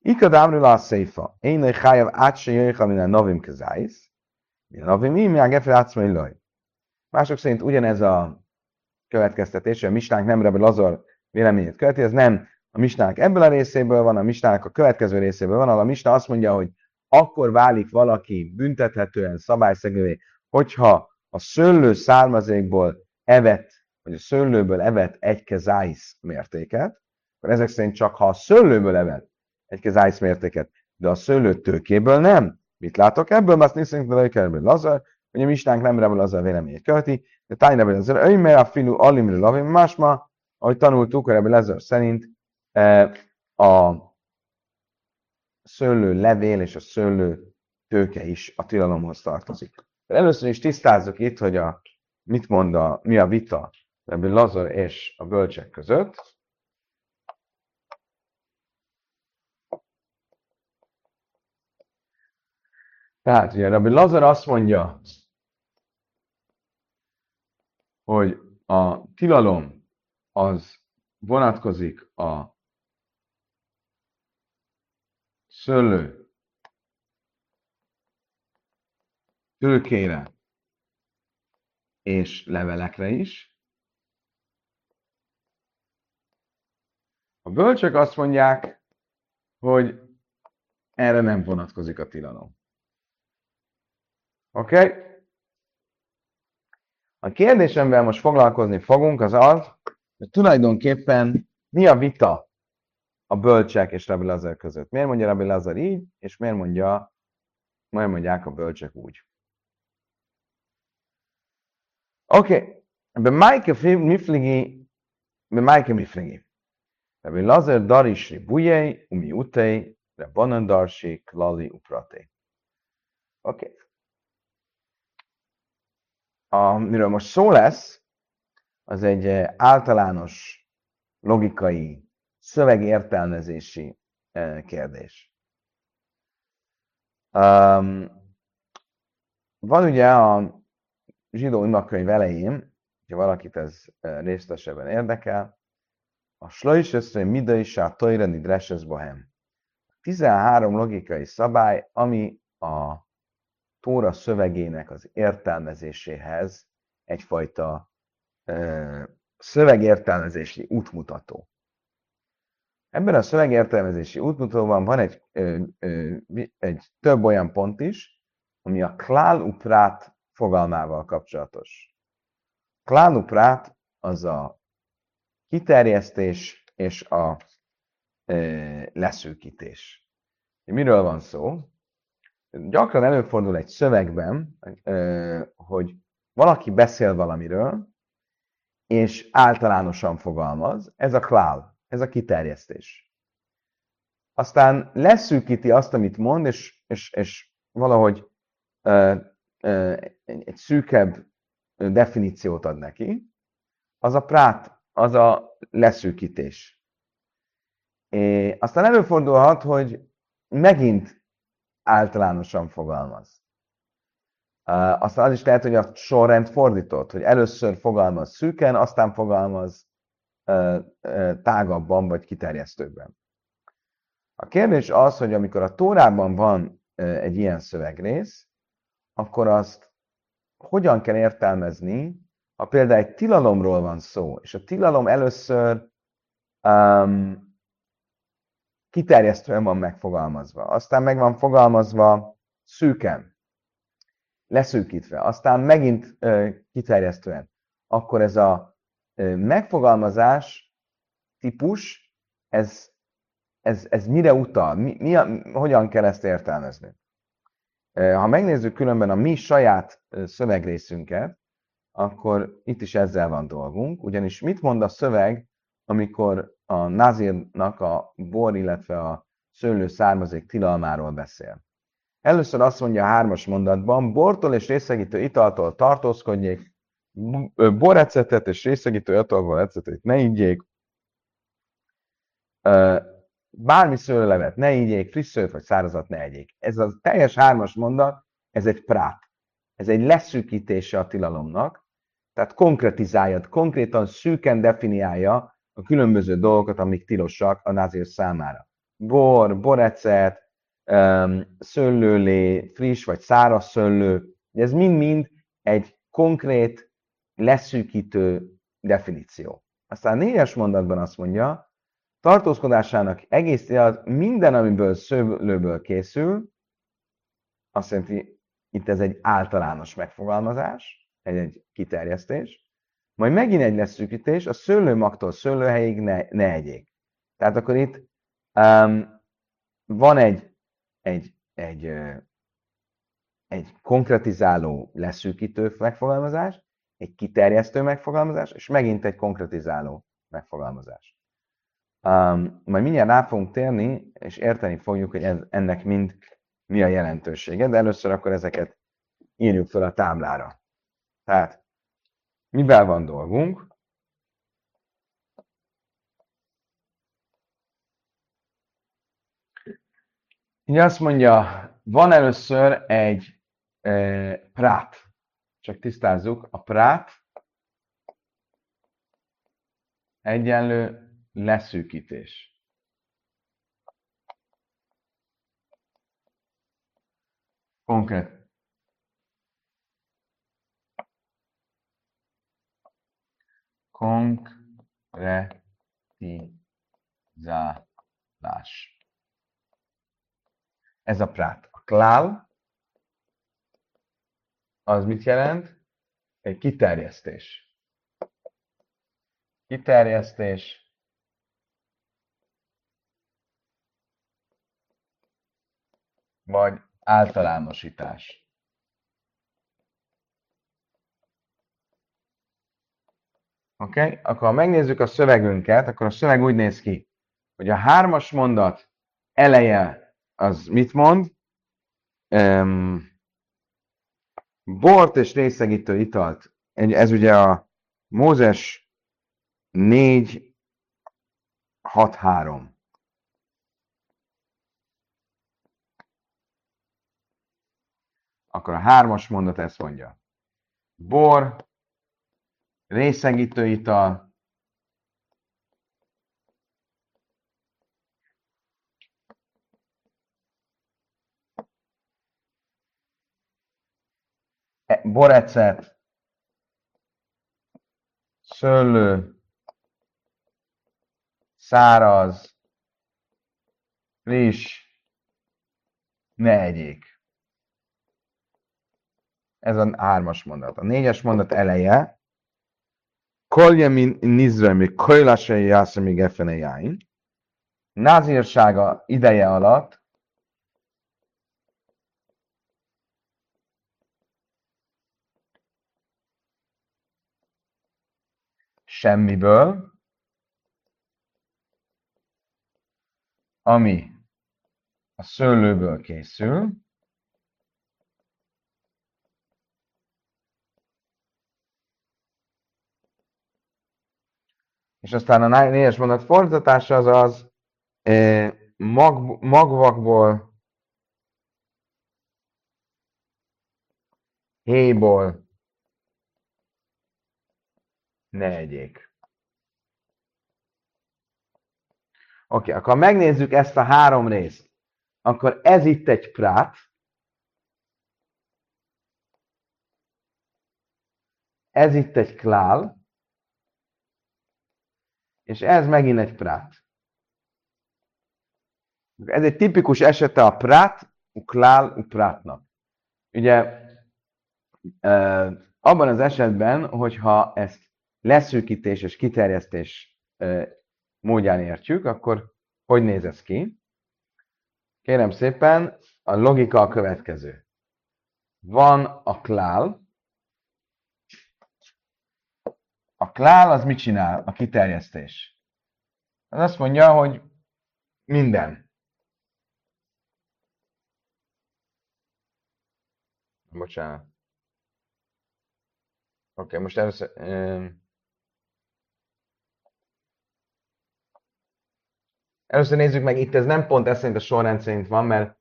Ikadámrül a széfa. Én egy hájav át se jöjjön, minden novim kezájsz. Mások szerint ugyanez a következtetés, a Misnánk nem Rabbi Lazar véleményét követi, ez nem a misnának ebből a részéből van, a misnának a következő részéből van, ahol a misna azt mondja, hogy akkor válik valaki büntethetően szabályszegővé, hogyha a szőlő származékból evett, vagy a szőlőből evett egy kezáisz mértéket, akkor ezek szerint csak ha a szőlőből evett egy kezáisz mértéket, de a szőlő tőkéből nem. Mit látok ebből? Mert nézzünk, hogy kell Lazar, hogy a misnánk nem rebel az a véleményét követi, de tájna az öjmer a filu alimri lavim másma, ahogy tanultuk, ebből Lazar szerint e, a szőlő levél és a szőlő tőke is a tilalomhoz tartozik. De először is tisztázzuk itt, hogy a, mit mond a, mi a vita ebből Lazar és a bölcsek között. Tehát ugye Rabbi Lazar azt mondja, hogy a tilalom az vonatkozik a szőlő tőkére és levelekre is. A bölcsök azt mondják, hogy erre nem vonatkozik a tilalom. Oké? Okay? A kérdés, amivel most foglalkozni fogunk, az az, hogy tulajdonképpen mi a vita a bölcsek és Rabbi Lazar között. Miért mondja Rabbi Lazar így, és miért mondja, miért mondják a bölcsek úgy. Oké, okay. be Májke mifligi, be Májke mifligi. Rabbi Lazar darisri bujei, umi utei, de banandarsi klali uprate. Oké. Okay amiről most szó lesz, az egy eh, általános logikai, szövegértelmezési eh, kérdés. Um, van ugye a zsidó imakönyv elején, ha valakit ez eh, részletesebben érdekel, a Slöjsöszre Mida is a Tojreni Dresses Bohem. 13 logikai szabály, ami a Tóra szövegének az értelmezéséhez egyfajta ö, szövegértelmezési útmutató. Ebben a szövegértelmezési útmutatóban van egy, ö, ö, egy több olyan pont is, ami a kláluprát fogalmával kapcsolatos. Kláluprát az a kiterjesztés és a ö, leszűkítés. Miről van szó? Gyakran előfordul egy szövegben, hogy valaki beszél valamiről, és általánosan fogalmaz, ez a klál, ez a kiterjesztés. Aztán leszűkíti azt, amit mond, és, és, és valahogy ö, ö, egy szűkebb definíciót ad neki, az a prát, az a leszűkítés. É, aztán előfordulhat, hogy megint általánosan fogalmaz. Aztán az is lehet, hogy a sorrend fordított, hogy először fogalmaz szűken, aztán fogalmaz tágabban vagy kiterjesztőbben. A kérdés az, hogy amikor a Tórában van egy ilyen szövegrész, akkor azt hogyan kell értelmezni, ha például egy tilalomról van szó, és a tilalom először um, kiterjesztően van megfogalmazva. Aztán meg van fogalmazva szűken, leszűkítve. Aztán megint ö, kiterjesztően. Akkor ez a ö, megfogalmazás típus, ez, ez, ez mire utal? Mi, mi a, hogyan kell ezt értelmezni? Ha megnézzük különben a mi saját szövegrészünket, akkor itt is ezzel van dolgunk, ugyanis mit mond a szöveg, amikor a nazírnak a bor, illetve a szőlő származék tilalmáról beszél. Először azt mondja a hármas mondatban, bortól és részegítő italtól tartózkodjék, borecetet és részegítő italtól ecetet ne ígyék, bármi szőlőlevet ne ígyék, friss szőt vagy szárazat ne egyék. Ez a teljes hármas mondat, ez egy prát. Ez egy leszűkítése a tilalomnak, tehát konkretizálja, konkrétan szűken definiálja a különböző dolgokat, amik tilosak a názír számára. Bor, borecet, szőlőlé, friss vagy száraz szőlő, ez mind-mind egy konkrét, leszűkítő definíció. Aztán a négyes mondatban azt mondja, tartózkodásának egész az minden, amiből szőlőből készül, azt jelenti, itt ez egy általános megfogalmazás, egy, egy kiterjesztés, majd megint egy leszűkítés, a szőlőmagtól szőlőhelyig ne, ne egyék. Tehát akkor itt um, van egy, egy, egy, egy konkretizáló, leszűkítő megfogalmazás, egy kiterjesztő megfogalmazás, és megint egy konkretizáló megfogalmazás. Um, majd mindjárt rá fogunk térni, és érteni fogjuk, hogy ez, ennek mind mi a jelentősége, de először akkor ezeket írjuk fel a táblára. Tehát, mivel van dolgunk? Így azt mondja, van először egy e, prát. Csak tisztázzuk, a prát egyenlő leszűkítés. Konkrét. Konkretizálás. Ez a prát. A klál az mit jelent? Egy kiterjesztés. Kiterjesztés. Vagy általánosítás. Oké? Okay? Akkor ha megnézzük a szövegünket, akkor a szöveg úgy néz ki, hogy a hármas mondat eleje az mit mond? Um, bort és részegítő italt. Ez ugye a Mózes 4, 6, 3. Akkor a hármas mondat ezt mondja. Bor, részegítő ital, E, borecet, szőlő, száraz, friss, ne egyék. Ez a hármas mondat. A négyes mondat eleje, Koljemin nizremi kojlasai jászami gefene jáin. Názírsága ideje alatt semmiből, ami a szőlőből készül, és aztán a négyes mondat fordítása az az mag, magvakból, héjból, ne egyék. Oké, okay, akkor megnézzük ezt a három részt. Akkor ez itt egy prát. Ez itt egy klál. És ez megint egy prát. Ez egy tipikus esete a prát, uklál, uprátnak. Ugye abban az esetben, hogyha ezt leszűkítés és kiterjesztés módján értjük, akkor hogy néz ez ki? Kérem szépen, a logika a következő. Van a klál. Klál az mit csinál? A kiterjesztés. Az azt mondja, hogy minden. Bocsánat. Oké, okay, most először... Először nézzük meg, itt ez nem pont ez szerint a sorrend szerint van, mert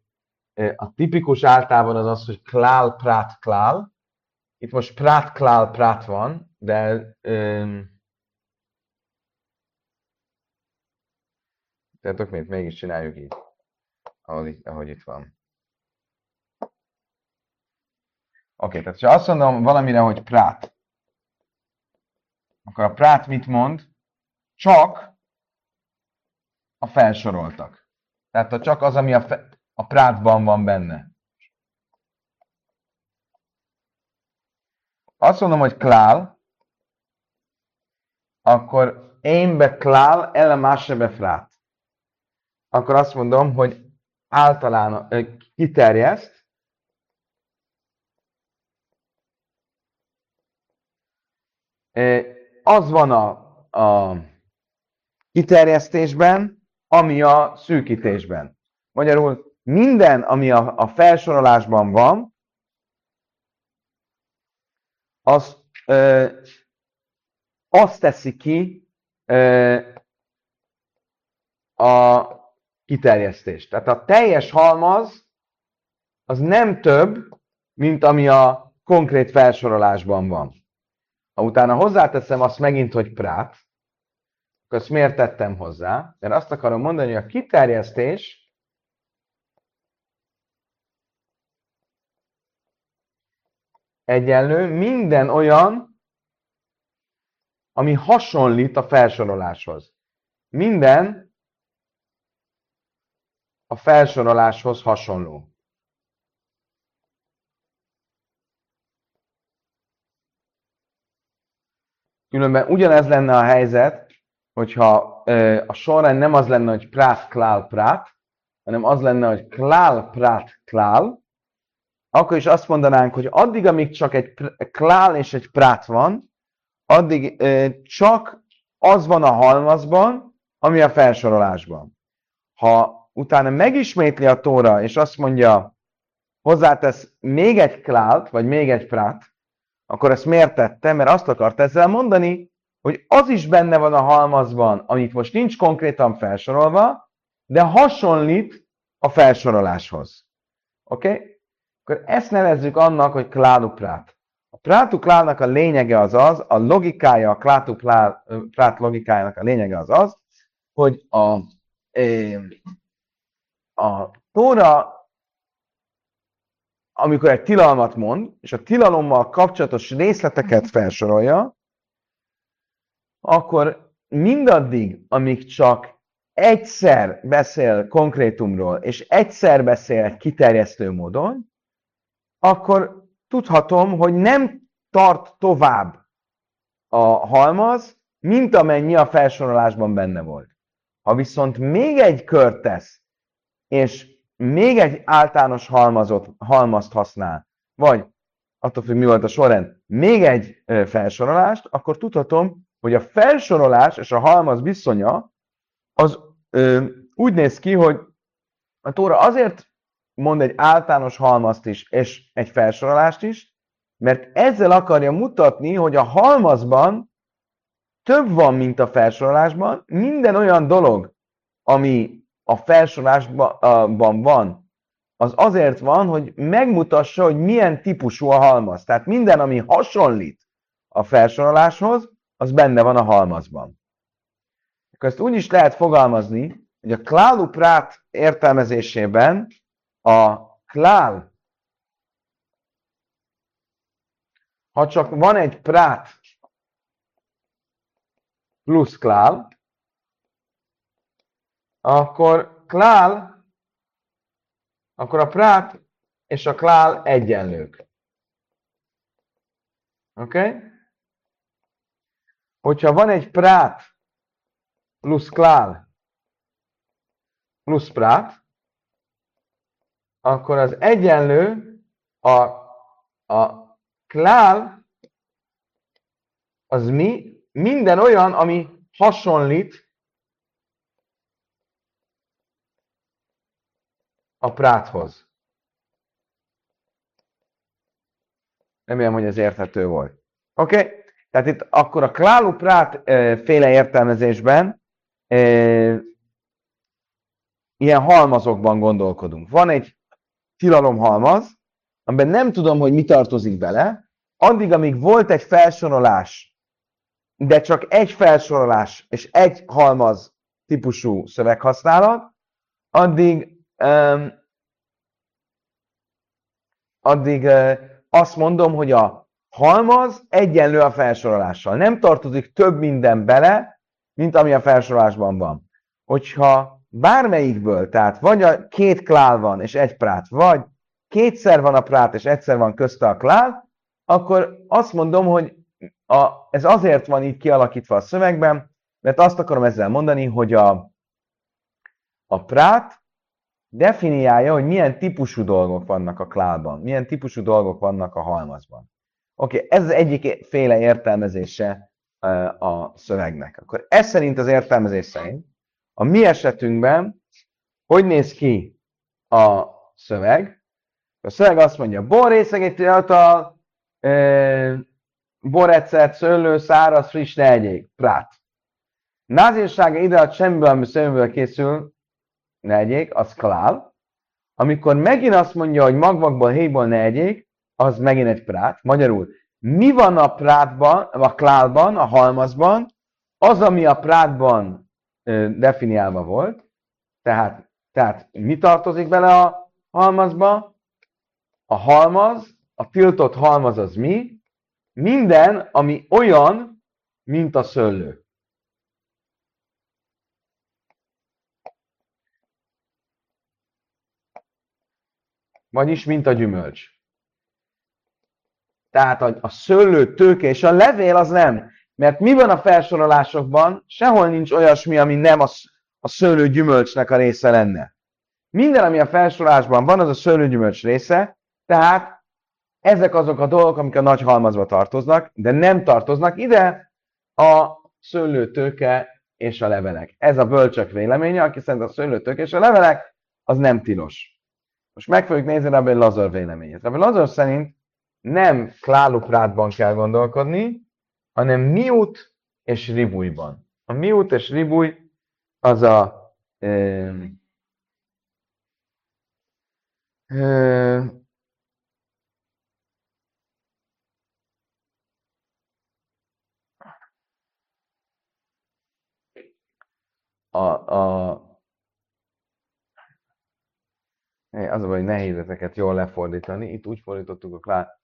a tipikus általában az az, hogy klál, prát, klál. Itt most prát, klál, prát van, de um, tehát miért mégis csináljuk így, ahogy ahogy itt van. Oké, okay, tehát ha azt mondom valamire, hogy prát, akkor a prát mit mond? Csak a felsoroltak. Tehát csak az, ami a, fe, a prátban van benne. Azt mondom, hogy klál, akkor én be klál, ele mássebe frát. Akkor azt mondom, hogy általán kiterjeszt, az van a, a kiterjesztésben, ami a szűkítésben. Magyarul minden, ami a, a felsorolásban van, az azt teszi ki ö, a kiterjesztést. Tehát a teljes halmaz az nem több, mint ami a konkrét felsorolásban van. Ha utána hozzáteszem azt megint, hogy prát, akkor ezt miért tettem hozzá? Mert azt akarom mondani, hogy a kiterjesztés egyenlő minden olyan, ami hasonlít a felsoroláshoz. Minden a felsoroláshoz hasonló. Különben ugyanez lenne a helyzet, hogyha a sorrend nem az lenne, hogy prát, klál, prát, hanem az lenne, hogy klál, prát, klál, akkor is azt mondanánk, hogy addig, amíg csak egy klál és egy prát van, addig csak az van a halmazban, ami a felsorolásban. Ha utána megismétli a tóra, és azt mondja, hozzátesz még egy klált, vagy még egy prát, akkor ezt miért tette? Mert azt akart ezzel mondani, hogy az is benne van a halmazban, amit most nincs konkrétan felsorolva, de hasonlít a felsoroláshoz. Oké? Okay? Akkor ezt nevezzük annak, hogy kládu prát. A prátu klálnak a lényege az az, a logikája, a kládu prát logikájának a lényege az az, hogy a, a Tóra amikor egy tilalmat mond, és a tilalommal kapcsolatos részleteket felsorolja, akkor mindaddig, amíg csak egyszer beszél konkrétumról, és egyszer beszél kiterjesztő módon, akkor tudhatom, hogy nem tart tovább a halmaz, mint amennyi a felsorolásban benne volt. Ha viszont még egy kört tesz, és még egy általános halmazot, halmazt használ, vagy attól függ, mi volt a sorrend, még egy felsorolást, akkor tudhatom, hogy a felsorolás és a halmaz viszonya az ö, úgy néz ki, hogy a Tóra azért mond egy általános halmazt is, és egy felsorolást is, mert ezzel akarja mutatni, hogy a halmazban több van, mint a felsorolásban, minden olyan dolog, ami a felsorolásban van, az azért van, hogy megmutassa, hogy milyen típusú a halmaz. Tehát minden, ami hasonlít a felsoroláshoz, az benne van a halmazban. Akkor ezt úgy is lehet fogalmazni, hogy a klálu prát értelmezésében a klál, ha csak van egy prát plusz klál, akkor klál, akkor a prát és a klál egyenlők. Oké? Okay? Hogyha van egy prát plusz klál plusz prát, akkor az egyenlő a, a klál az mi? Minden olyan, ami hasonlít a práthoz. Remélem, hogy ez érthető volt. Oké? Okay? Tehát itt akkor a klálu prát féle értelmezésben e, ilyen halmazokban gondolkodunk. Van egy tilalomhalmaz, amiben nem tudom, hogy mi tartozik bele, addig, amíg volt egy felsorolás, de csak egy felsorolás és egy halmaz típusú szöveghasználat, addig um, addig uh, azt mondom, hogy a halmaz egyenlő a felsorolással. Nem tartozik több minden bele, mint ami a felsorolásban van. hogyha bármelyikből, tehát vagy a két klál van és egy prát, vagy kétszer van a prát és egyszer van közte a klál, akkor azt mondom, hogy a, ez azért van így kialakítva a szövegben, mert azt akarom ezzel mondani, hogy a, a prát definiálja, hogy milyen típusú dolgok vannak a klálban, milyen típusú dolgok vannak a halmazban. Oké, okay, ez az egyik féle értelmezése a szövegnek. Akkor ez szerint az értelmezés szerint a mi esetünkben hogy néz ki a szöveg? A szöveg azt mondja, bor részegítő által, e, borecet, szőlő, száraz, friss, ne egyék, prát. Názírsága ide a semmiből, ami szőlőből készül, ne egyék, az klál. Amikor megint azt mondja, hogy magvakból, héjból ne egyék, az megint egy prát. Magyarul, mi van a prátban, a klálban, a halmazban, az, ami a prátban definiálva volt, tehát, tehát mi tartozik bele a halmazba? A halmaz, a tiltott halmaz az mi? Minden, ami olyan, mint a szőlő. Vagyis, mint a gyümölcs. Tehát a, a szőlő, tőke és a levél az nem. Mert mi van a felsorolásokban? Sehol nincs olyasmi, ami nem a, a szőlő gyümölcsnek a része lenne. Minden, ami a felsorolásban van, az a szőlőgyümölcs része, tehát ezek azok a dolgok, amik a nagy halmazba tartoznak, de nem tartoznak ide a szőlőtőke és a levelek. Ez a bölcsök véleménye, aki szerint a szőlőtőke és a levelek, az nem tilos. Most meg fogjuk nézni Rabbi Lazar véleményét. Rabbi Lazar szerint nem kláluprátban kell gondolkodni, hanem miút és ribújban. A miút és ribúj az a ö, ö, a, a, az a baj, hogy nehéz ezeket jól lefordítani. Itt úgy fordítottuk a klá,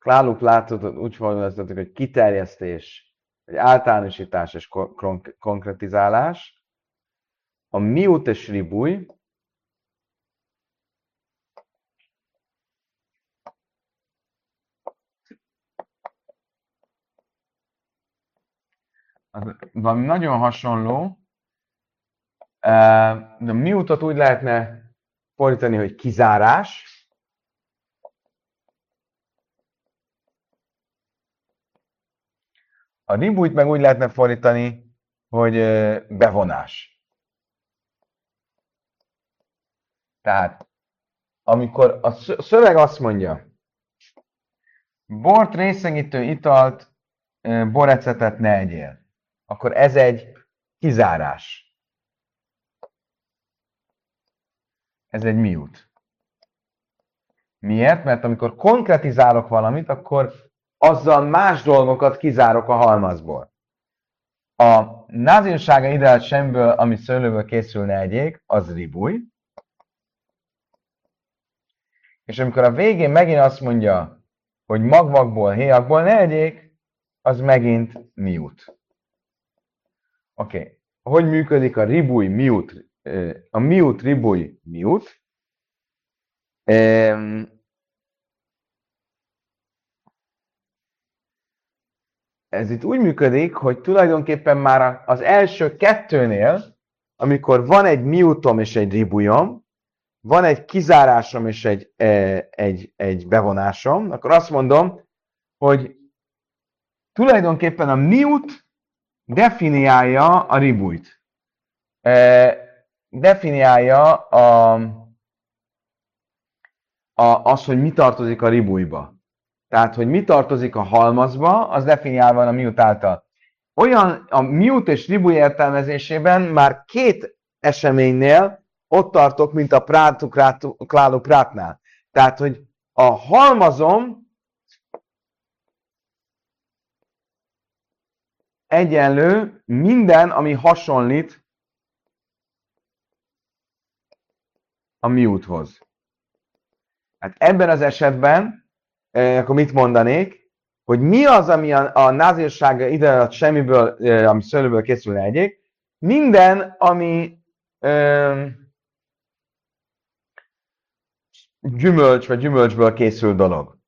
kláluk látott, úgy fordítottuk, hogy kiterjesztés, vagy általánosítás és konkretizálás. A miut és ribúj, az valami nagyon hasonló, de miutat úgy lehetne fordítani, hogy kizárás, A ribújt meg úgy lehetne fordítani, hogy bevonás. Tehát, amikor a szöveg azt mondja, bort, részegítő italt, borecetet ne egyél, akkor ez egy kizárás. Ez egy miút. Miért? Mert amikor konkretizálok valamit, akkor azzal más dolgokat kizárok a halmazból. A názinsága ideált semből, ami szőlőből készülne egyék, az ribúj, és amikor a végén megint azt mondja, hogy magvakból, héjakból ne egyék, az megint miút. Oké. Okay. Hogy működik a ribúj miút, a miút ribúj miút? Ez itt úgy működik, hogy tulajdonképpen már az első kettőnél, amikor van egy miútom és egy ribujom, van egy kizárásom és egy, e, egy, egy bevonásom, akkor azt mondom, hogy tulajdonképpen a miút definiálja a ribújt. E, definiálja a, a, az, hogy mi tartozik a ribújba. Tehát, hogy mi tartozik a halmazba, az definiálva a miút által. Olyan a miút és ribúj értelmezésében már két eseménynél ott tartok, mint a prátu, klálu prátnál. Tehát, hogy a halmazom egyenlő minden, ami hasonlít a miúthoz. Hát ebben az esetben, akkor mit mondanék, hogy mi az, ami a, a názírsága ide semmiből, eh, ami szőlőből készül egyik, minden, ami ö, gyümölcs vagy gyümölcsből készül dolog.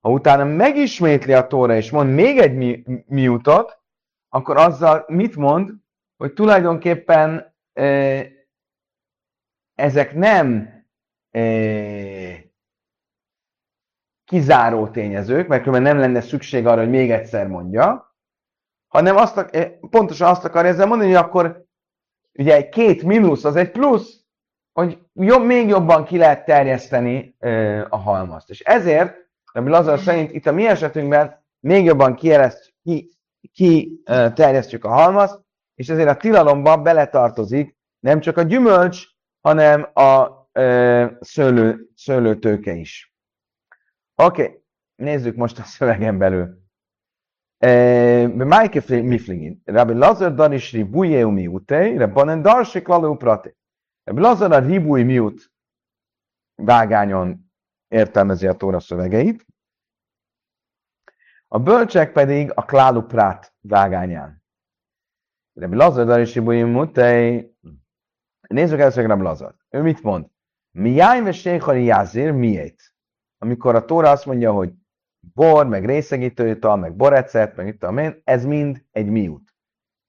Ha utána megismétli a tóra és mond még egy mi, miutat, akkor azzal mit mond, hogy tulajdonképpen ö, ezek nem ö, kizáró tényezők, mert különben nem lenne szükség arra, hogy még egyszer mondja, hanem azt, pontosan azt akarja ezzel mondani, hogy akkor ugye egy két mínusz az egy plusz, hogy jobb, még jobban ki lehet terjeszteni a halmazt. És ezért, ami Lazar szerint itt a mi esetünkben még jobban kiereszt, ki, ki a halmazt, és ezért a tilalomba beletartozik nem csak a gyümölcs, hanem a e, szőlő, szőlőtőke is. Oké, okay. nézzük most a szövegen belül. Májke miflingin. Rabbi Lazar danis ribuje miutei, Rabbanen darsik lalu prate. Rabbi Lazar a ribúj miut vágányon értelmezi a tóra szövegeit, a bölcsek pedig a klálu prát vágányán. Rabbi Lazar danis ribúj miutei. Nézzük először Rabbi Lazar. Ő mit mond? Mi jájme sékhari jázér miért? Amikor a tóra azt mondja, hogy bor, meg részegítőital, meg borecet, meg mit tudom én, ez mind egy miút.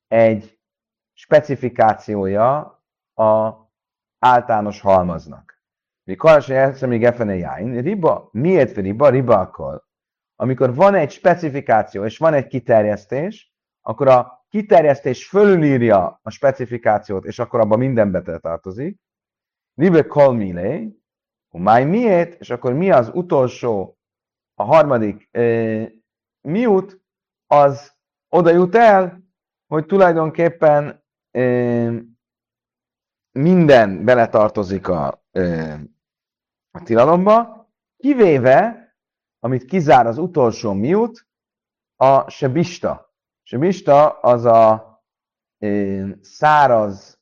Egy specifikációja a általános halmaznak. Mi kalasai ezt még efene jáin, riba, miért riba, riba akkor? Amikor van egy specifikáció és van egy kiterjesztés, akkor a kiterjesztés fölülírja a specifikációt, és akkor abban minden bete tartozik. Ribe kol mile, máj miért, és akkor mi az utolsó a harmadik e, miút, az oda jut el, hogy tulajdonképpen e, minden beletartozik a, e, a tilalomba, kivéve, amit kizár az utolsó miút, a sebista. Sebista az a e, száraz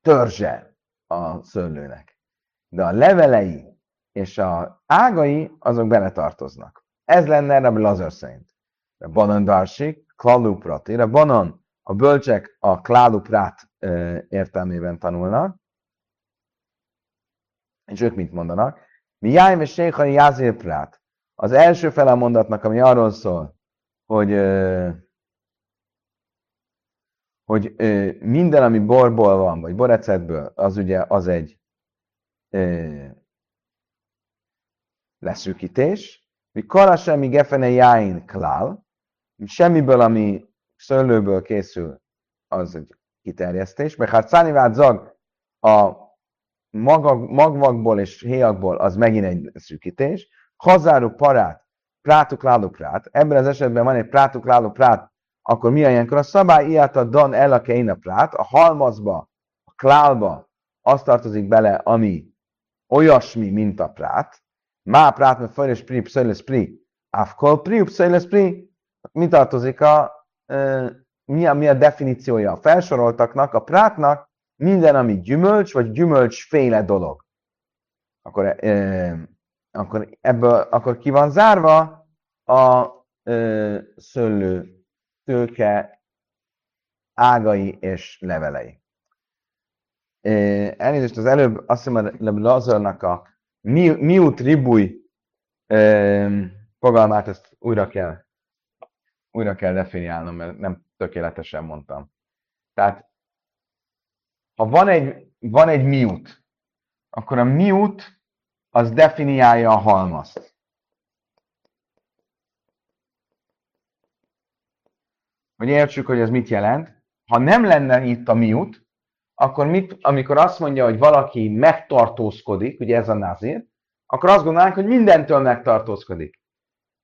törzse a szőlőnek. De a levelei és a ágai azok beletartoznak. Ez lenne Rabbi Lazar szerint. A banan darsik, klaluprati. A banan, a bölcsek a kláluprát értelmében tanulnak, és ők mit mondanak? Mi jájm és sékhani jázérprát. Az első fele a mondatnak, ami arról szól, hogy, hogy minden, ami borból van, vagy borecetből, az ugye az egy leszűkítés, mi karasem, mi gefene jáin klál, semmiből, ami szőlőből készül, az egy kiterjesztés, mert hát szánivált zag a magag, magvakból és héjakból az megint egy szűkítés, hazáru parát, prátuk lálu prát, ebben az esetben van egy prátuk lálu prát, akkor mi ilyenkor? A szabály ilyet a dan el a prát, a halmazba, a klálba az tartozik bele, ami olyasmi, mint a prát, Má prát me fejles pri, pszejles pri. Afkol pri, pszejles pri. Mi tartozik a, mi, a, mi a definíciója a felsoroltaknak, a prátnak minden, ami gyümölcs, vagy gyümölcsféle dolog. Akkor, e, akkor ebből akkor ki van zárva a e, szőlő tőke ágai és levelei. Elnézést, az előbb azt hiszem, hogy Lazarnak a mi, miut ribúj fogalmát, ezt újra kell, újra kell definiálnom, mert nem tökéletesen mondtam. Tehát, ha van egy, van egy miut, akkor a miut az definiálja a halmazt. Hogy értsük, hogy ez mit jelent. Ha nem lenne itt a miut, akkor mit, amikor azt mondja, hogy valaki megtartózkodik, ugye ez a nazir, akkor azt gondolnánk, hogy mindentől megtartózkodik.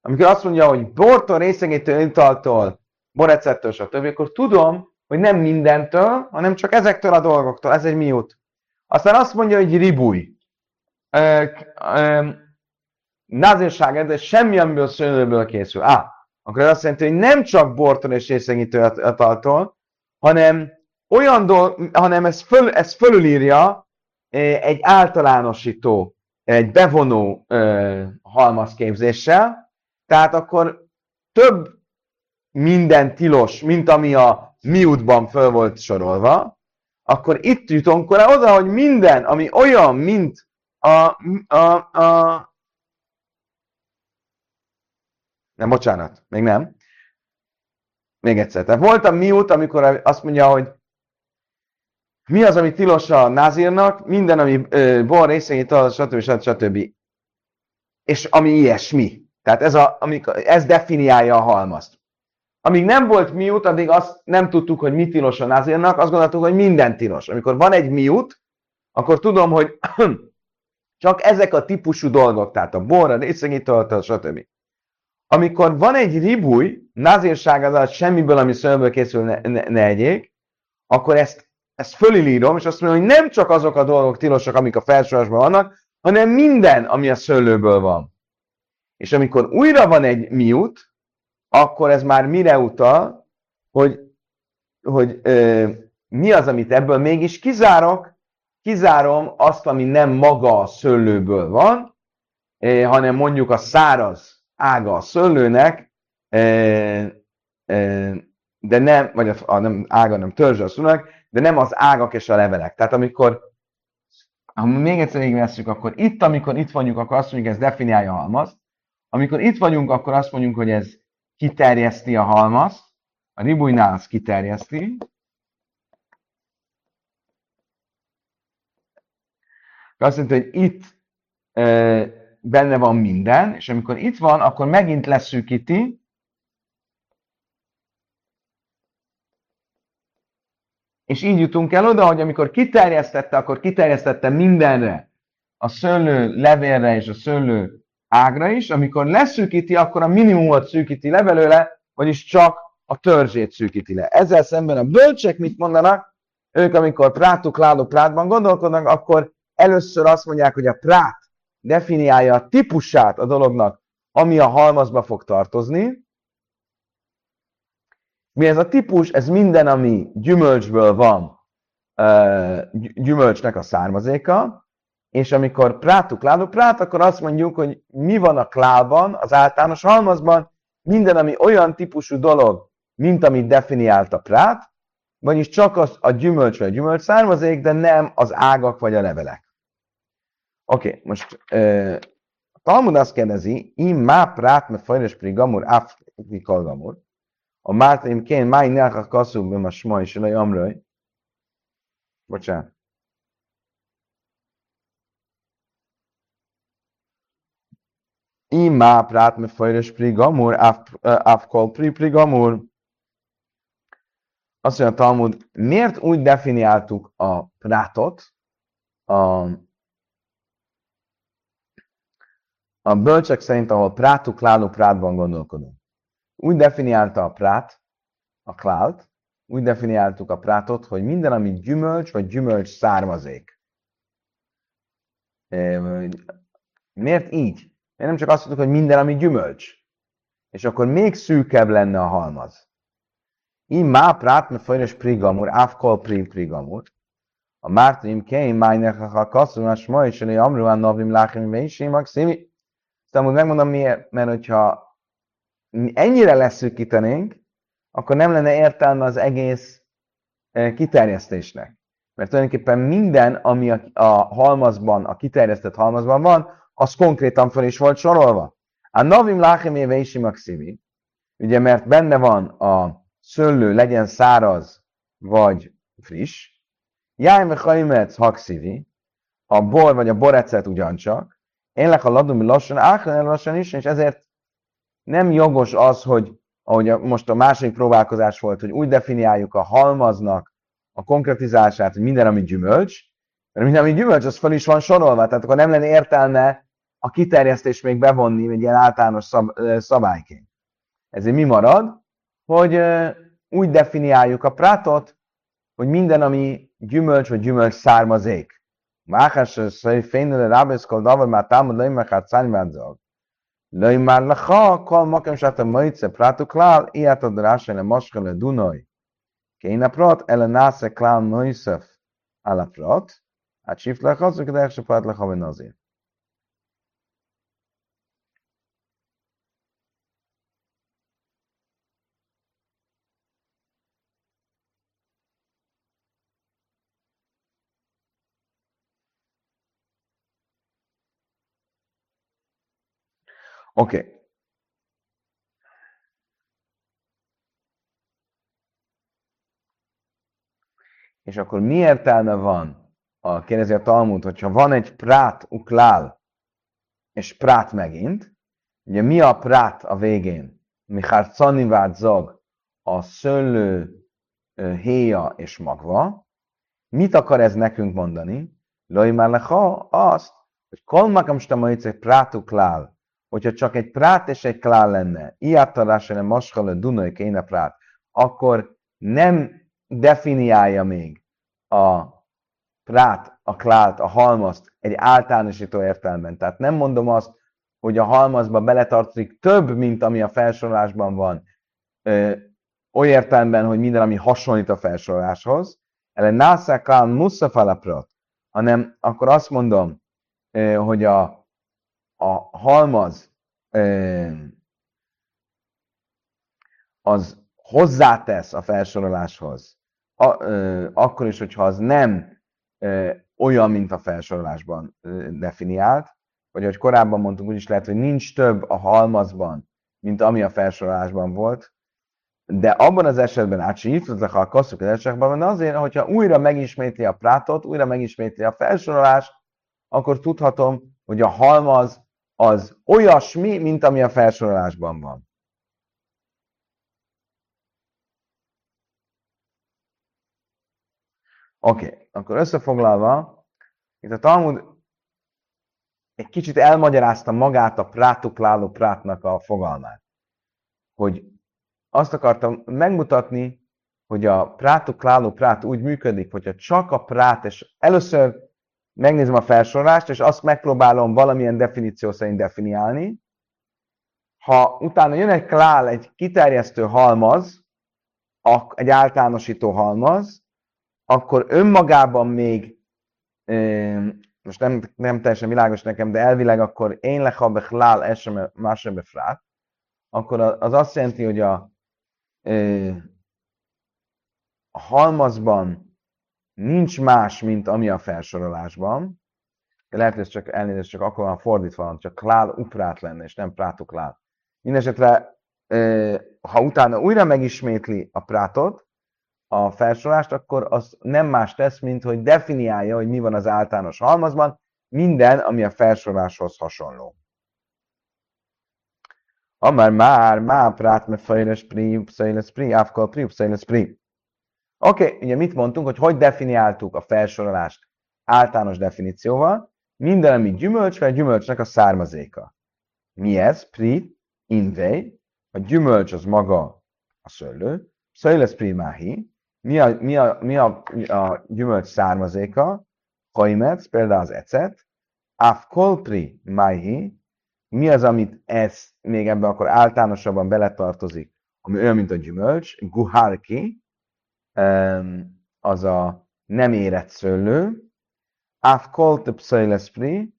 Amikor azt mondja, hogy bortól, részegétől, italtól, borecettől, stb., akkor tudom, hogy nem mindentől, hanem csak ezektől a dolgoktól. Ez egy miút. Aztán azt mondja, hogy ribúj. Nazírság, ez semmi, amiből szőlőből készül. Á, akkor ez azt jelenti, hogy nem csak bortól és részegítő hanem olyan dolog, hanem ez, föl, ez fölülírja egy általánosító, egy bevonó halmazképzéssel, tehát akkor több minden tilos, mint ami a miútban föl volt sorolva, akkor itt jutunk rá oda, hogy minden, ami olyan, mint a, a, a nem, bocsánat, még nem. Még egyszer. Tehát volt a miút, amikor azt mondja, hogy mi az, ami tilos a názírnak, minden, ami ö, bor részeit, stb. stb. stb. És ami ilyesmi. Tehát ez, a, amik, ez definiálja a halmazt. Amíg nem volt miút, addig azt nem tudtuk, hogy mi tilos a názírnak, azt gondoltuk, hogy minden tilos. Amikor van egy miút, akkor tudom, hogy csak ezek a típusú dolgok, tehát a bor, a részegítő, stb. Amikor van egy ribúj, názírság az semmiből, ami szőlből készül, ne, ne, ne egyék, akkor ezt, ezt fölilírom, és azt mondom, hogy nem csak azok a dolgok tilosak, amik a felsorosban vannak, hanem minden, ami a szőlőből van. És amikor újra van egy miút, akkor ez már mire utal, hogy, hogy ö, mi az, amit ebből mégis kizárok, kizárom azt, ami nem maga a szőlőből van, ö, hanem mondjuk a száraz ága a szőlőnek, ö, ö, de nem, vagy a, a nem ága, nem törzse a szőlőnek, de nem az ágak és a levelek. Tehát amikor ha még egyszer végigvesszük, akkor itt, amikor itt vagyunk, akkor azt mondjuk, ez definiálja a halmazt. Amikor itt vagyunk, akkor azt mondjuk, hogy ez kiterjeszti a halmazt. A ribújnál az kiterjeszti. Azt jelenti, hogy itt e, benne van minden, és amikor itt van, akkor megint leszűkíti, És így jutunk el oda, hogy amikor kiterjesztette, akkor kiterjesztette mindenre, a szőlő levélre és a szőlő ágra is, amikor leszűkíti, akkor a minimumot szűkíti le belőle, vagyis csak a törzsét szűkíti le. Ezzel szemben a bölcsek mit mondanak? Ők, amikor prátuk, ládó prátban gondolkodnak, akkor először azt mondják, hogy a prát definiálja a típusát a dolognak, ami a halmazba fog tartozni, mi ez a típus? Ez minden, ami gyümölcsből van, gyümölcsnek a származéka, és amikor prátuk ládó prát, akkor azt mondjuk, hogy mi van a klálban, az általános halmazban, minden, ami olyan típusú dolog, mint amit definiált a prát, vagyis csak az a gyümölcs vagy a gyümölcs származék, de nem az ágak vagy a levelek. Oké, okay, most uh, a Talmud azt kérdezi, im má prát me fajres pri gamur, af gamur, אמרת אם כן, מה העניין כך כסוב במשמעי שלא יאמרי? בבקשה. אם מה הפרט מפורש פרי גמור, אף כל פרי פרי גמור. Azt mondja a Talmud, miért úgy definiáltuk a prátot, a, a bölcsek szerint, ahol prátuk, láló prátban gondolkodunk. Úgy definiálta a prát, a klált, úgy definiáltuk a prátot, hogy minden, ami gyümölcs vagy gyümölcs származék. Miért így? Miért nem csak azt mondtuk, hogy minden, ami gyümölcs? És akkor még szűkebb lenne a halmaz. Így má prát, mert folyos prigamur, ávkol pri prigamur. A mártim keim májnek a kasszumás ma is, hogy amruán novim láchim veisim, maximi. Aztán megmondom miért, mert hogyha ennyire leszűkítenénk, akkor nem lenne értelme az egész eh, kiterjesztésnek. Mert tulajdonképpen minden, ami a, a halmazban, a kiterjesztett halmazban van, az konkrétan fel is volt sorolva. A novim láchem éve is ugye mert benne van a szőlő, legyen száraz vagy friss, Jájme hajmetsz hakszivi, a bor vagy a borecet ugyancsak, én a ladumi lassan, ákran lassan is, és ezért nem jogos az, hogy ahogy most a második próbálkozás volt, hogy úgy definiáljuk a halmaznak a konkretizását, hogy minden, ami gyümölcs, mert minden, ami gyümölcs, az fel is van sorolva, tehát akkor nem lenne értelme a kiterjesztés még bevonni egy ilyen általános szab, szabályként. Ezért mi marad? Hogy úgy definiáljuk a prátot, hogy minden, ami gyümölcs vagy gyümölcs származék. Máhás, hogy fénynőle rábeszkol, davar már támad, leim, meg hát לא יאמר לך כל מקום שאתה מוצא פרט וכלל, אי אתה דרש אל המשכה לדונוי. כי אין הפרוט, אלא נעשה כלל נויסף על הפרוט, עד שיפט לך זה כדרך שפרט לך בנזיר. Okay. És akkor mi értelme van, a, kérdezi a Talmud, hogyha van egy prát uklál, és prát megint, ugye mi a prát a végén? Michár Canivád zog, a szőlő, héja és magva. Mit akar ez nekünk mondani? Loj már azt, hogy kolmakam stamaice prátu klál, hogyha csak egy prát és egy klál lenne, iáttarásra nem maskala dunai kéne prát, akkor nem definiálja még a prát, a klált, a halmazt egy általánosító értelemben. Tehát nem mondom azt, hogy a halmazba beletartozik több, mint ami a felsorolásban van, ö, oly értelemben, hogy minden, ami hasonlít a felsoroláshoz, ele nászá klál muszafalaprat, hanem akkor azt mondom, ö, hogy a, a halmaz az hozzátesz a felsoroláshoz, a, ö, akkor is, hogyha az nem ö, olyan, mint a felsorolásban ö, definiált, vagy hogy korábban mondtuk, úgyis lehet, hogy nincs több a halmazban, mint ami a felsorolásban volt, de abban az esetben átsíflozak a kasszuk esetben, azért, hogyha újra megismétli a prátot, újra megismétli a felsorolást, akkor tudhatom, hogy a halmaz az olyasmi, mint ami a felsorolásban van. Oké, okay. akkor összefoglalva, itt a Talmud egy kicsit elmagyarázta magát a prátukláló prátnak a fogalmát. Hogy azt akartam megmutatni, hogy a prátukláló prát úgy működik, hogyha csak a prát, és először megnézem a felsorolást, és azt megpróbálom valamilyen definíció szerint definiálni. Ha utána jön egy klál, egy kiterjesztő halmaz, egy általánosító halmaz, akkor önmagában még, most nem, nem teljesen világos nekem, de elvileg akkor én leha lál esem másebe frát, akkor az azt jelenti, hogy a, a halmazban nincs más, mint ami a felsorolásban, lehet, hogy ez csak elnézést, csak akkor van fordítva van, csak klál uprát lenne, és nem prátuklál. Mindenesetre, ha utána újra megismétli a prátot, a felsorolást, akkor az nem más tesz, mint hogy definiálja, hogy mi van az általános halmazban, minden, ami a felsoroláshoz hasonló. Amár már, már prát me fejles pri, fejles pri, pri, fejles pri. Oké, okay, ugye mit mondtunk, hogy hogy definiáltuk a felsorolást általános definícióval? Minden, ami gyümölcs, vagy gyümölcsnek a származéka. Mi ez? Pri, invej, a gyümölcs az maga a szőlő, szőlesz primáhi, mi a, mi a, mi a, a gyümölcs származéka? Kaimetz, például az ecet, Afkolpri Maihi, mi az, amit ez még ebben akkor általánosabban beletartozik, ami olyan, mint a gyümölcs, Guharki, az a nem érett szőlő, Afkolt Psailespri,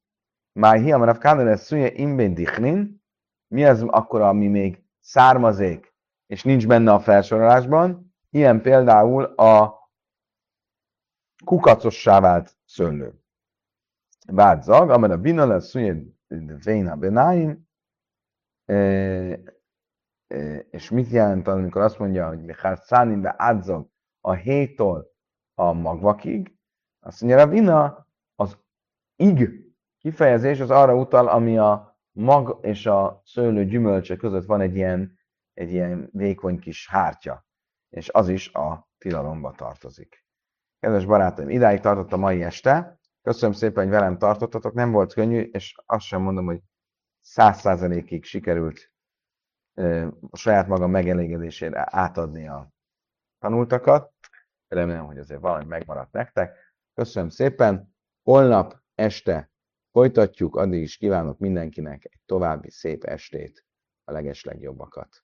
Maihi, amarav Káneles Szúje Imben Dichnin, mi az akkor, ami még származék, és nincs benne a felsorolásban, Ilyen például a kukacossá vált szőlő. Vádzag, amely a bina lesz véna benáim, és mit jelent amikor azt mondja, hogy Michár Szánin be ádzag a hétól a magvakig, azt mondja, a vina az ig kifejezés az arra utal, ami a mag és a szőlő gyümölcse között van egy ilyen, egy ilyen vékony kis hártya és az is a tilalomba tartozik. Kedves barátaim, idáig tartott a mai este. Köszönöm szépen, hogy velem tartottatok. Nem volt könnyű, és azt sem mondom, hogy száz százalékig sikerült a saját magam megelégedésére átadni a tanultakat. Remélem, hogy azért valami megmaradt nektek. Köszönöm szépen. Holnap este folytatjuk, addig is kívánok mindenkinek egy további szép estét, a legeslegjobbakat.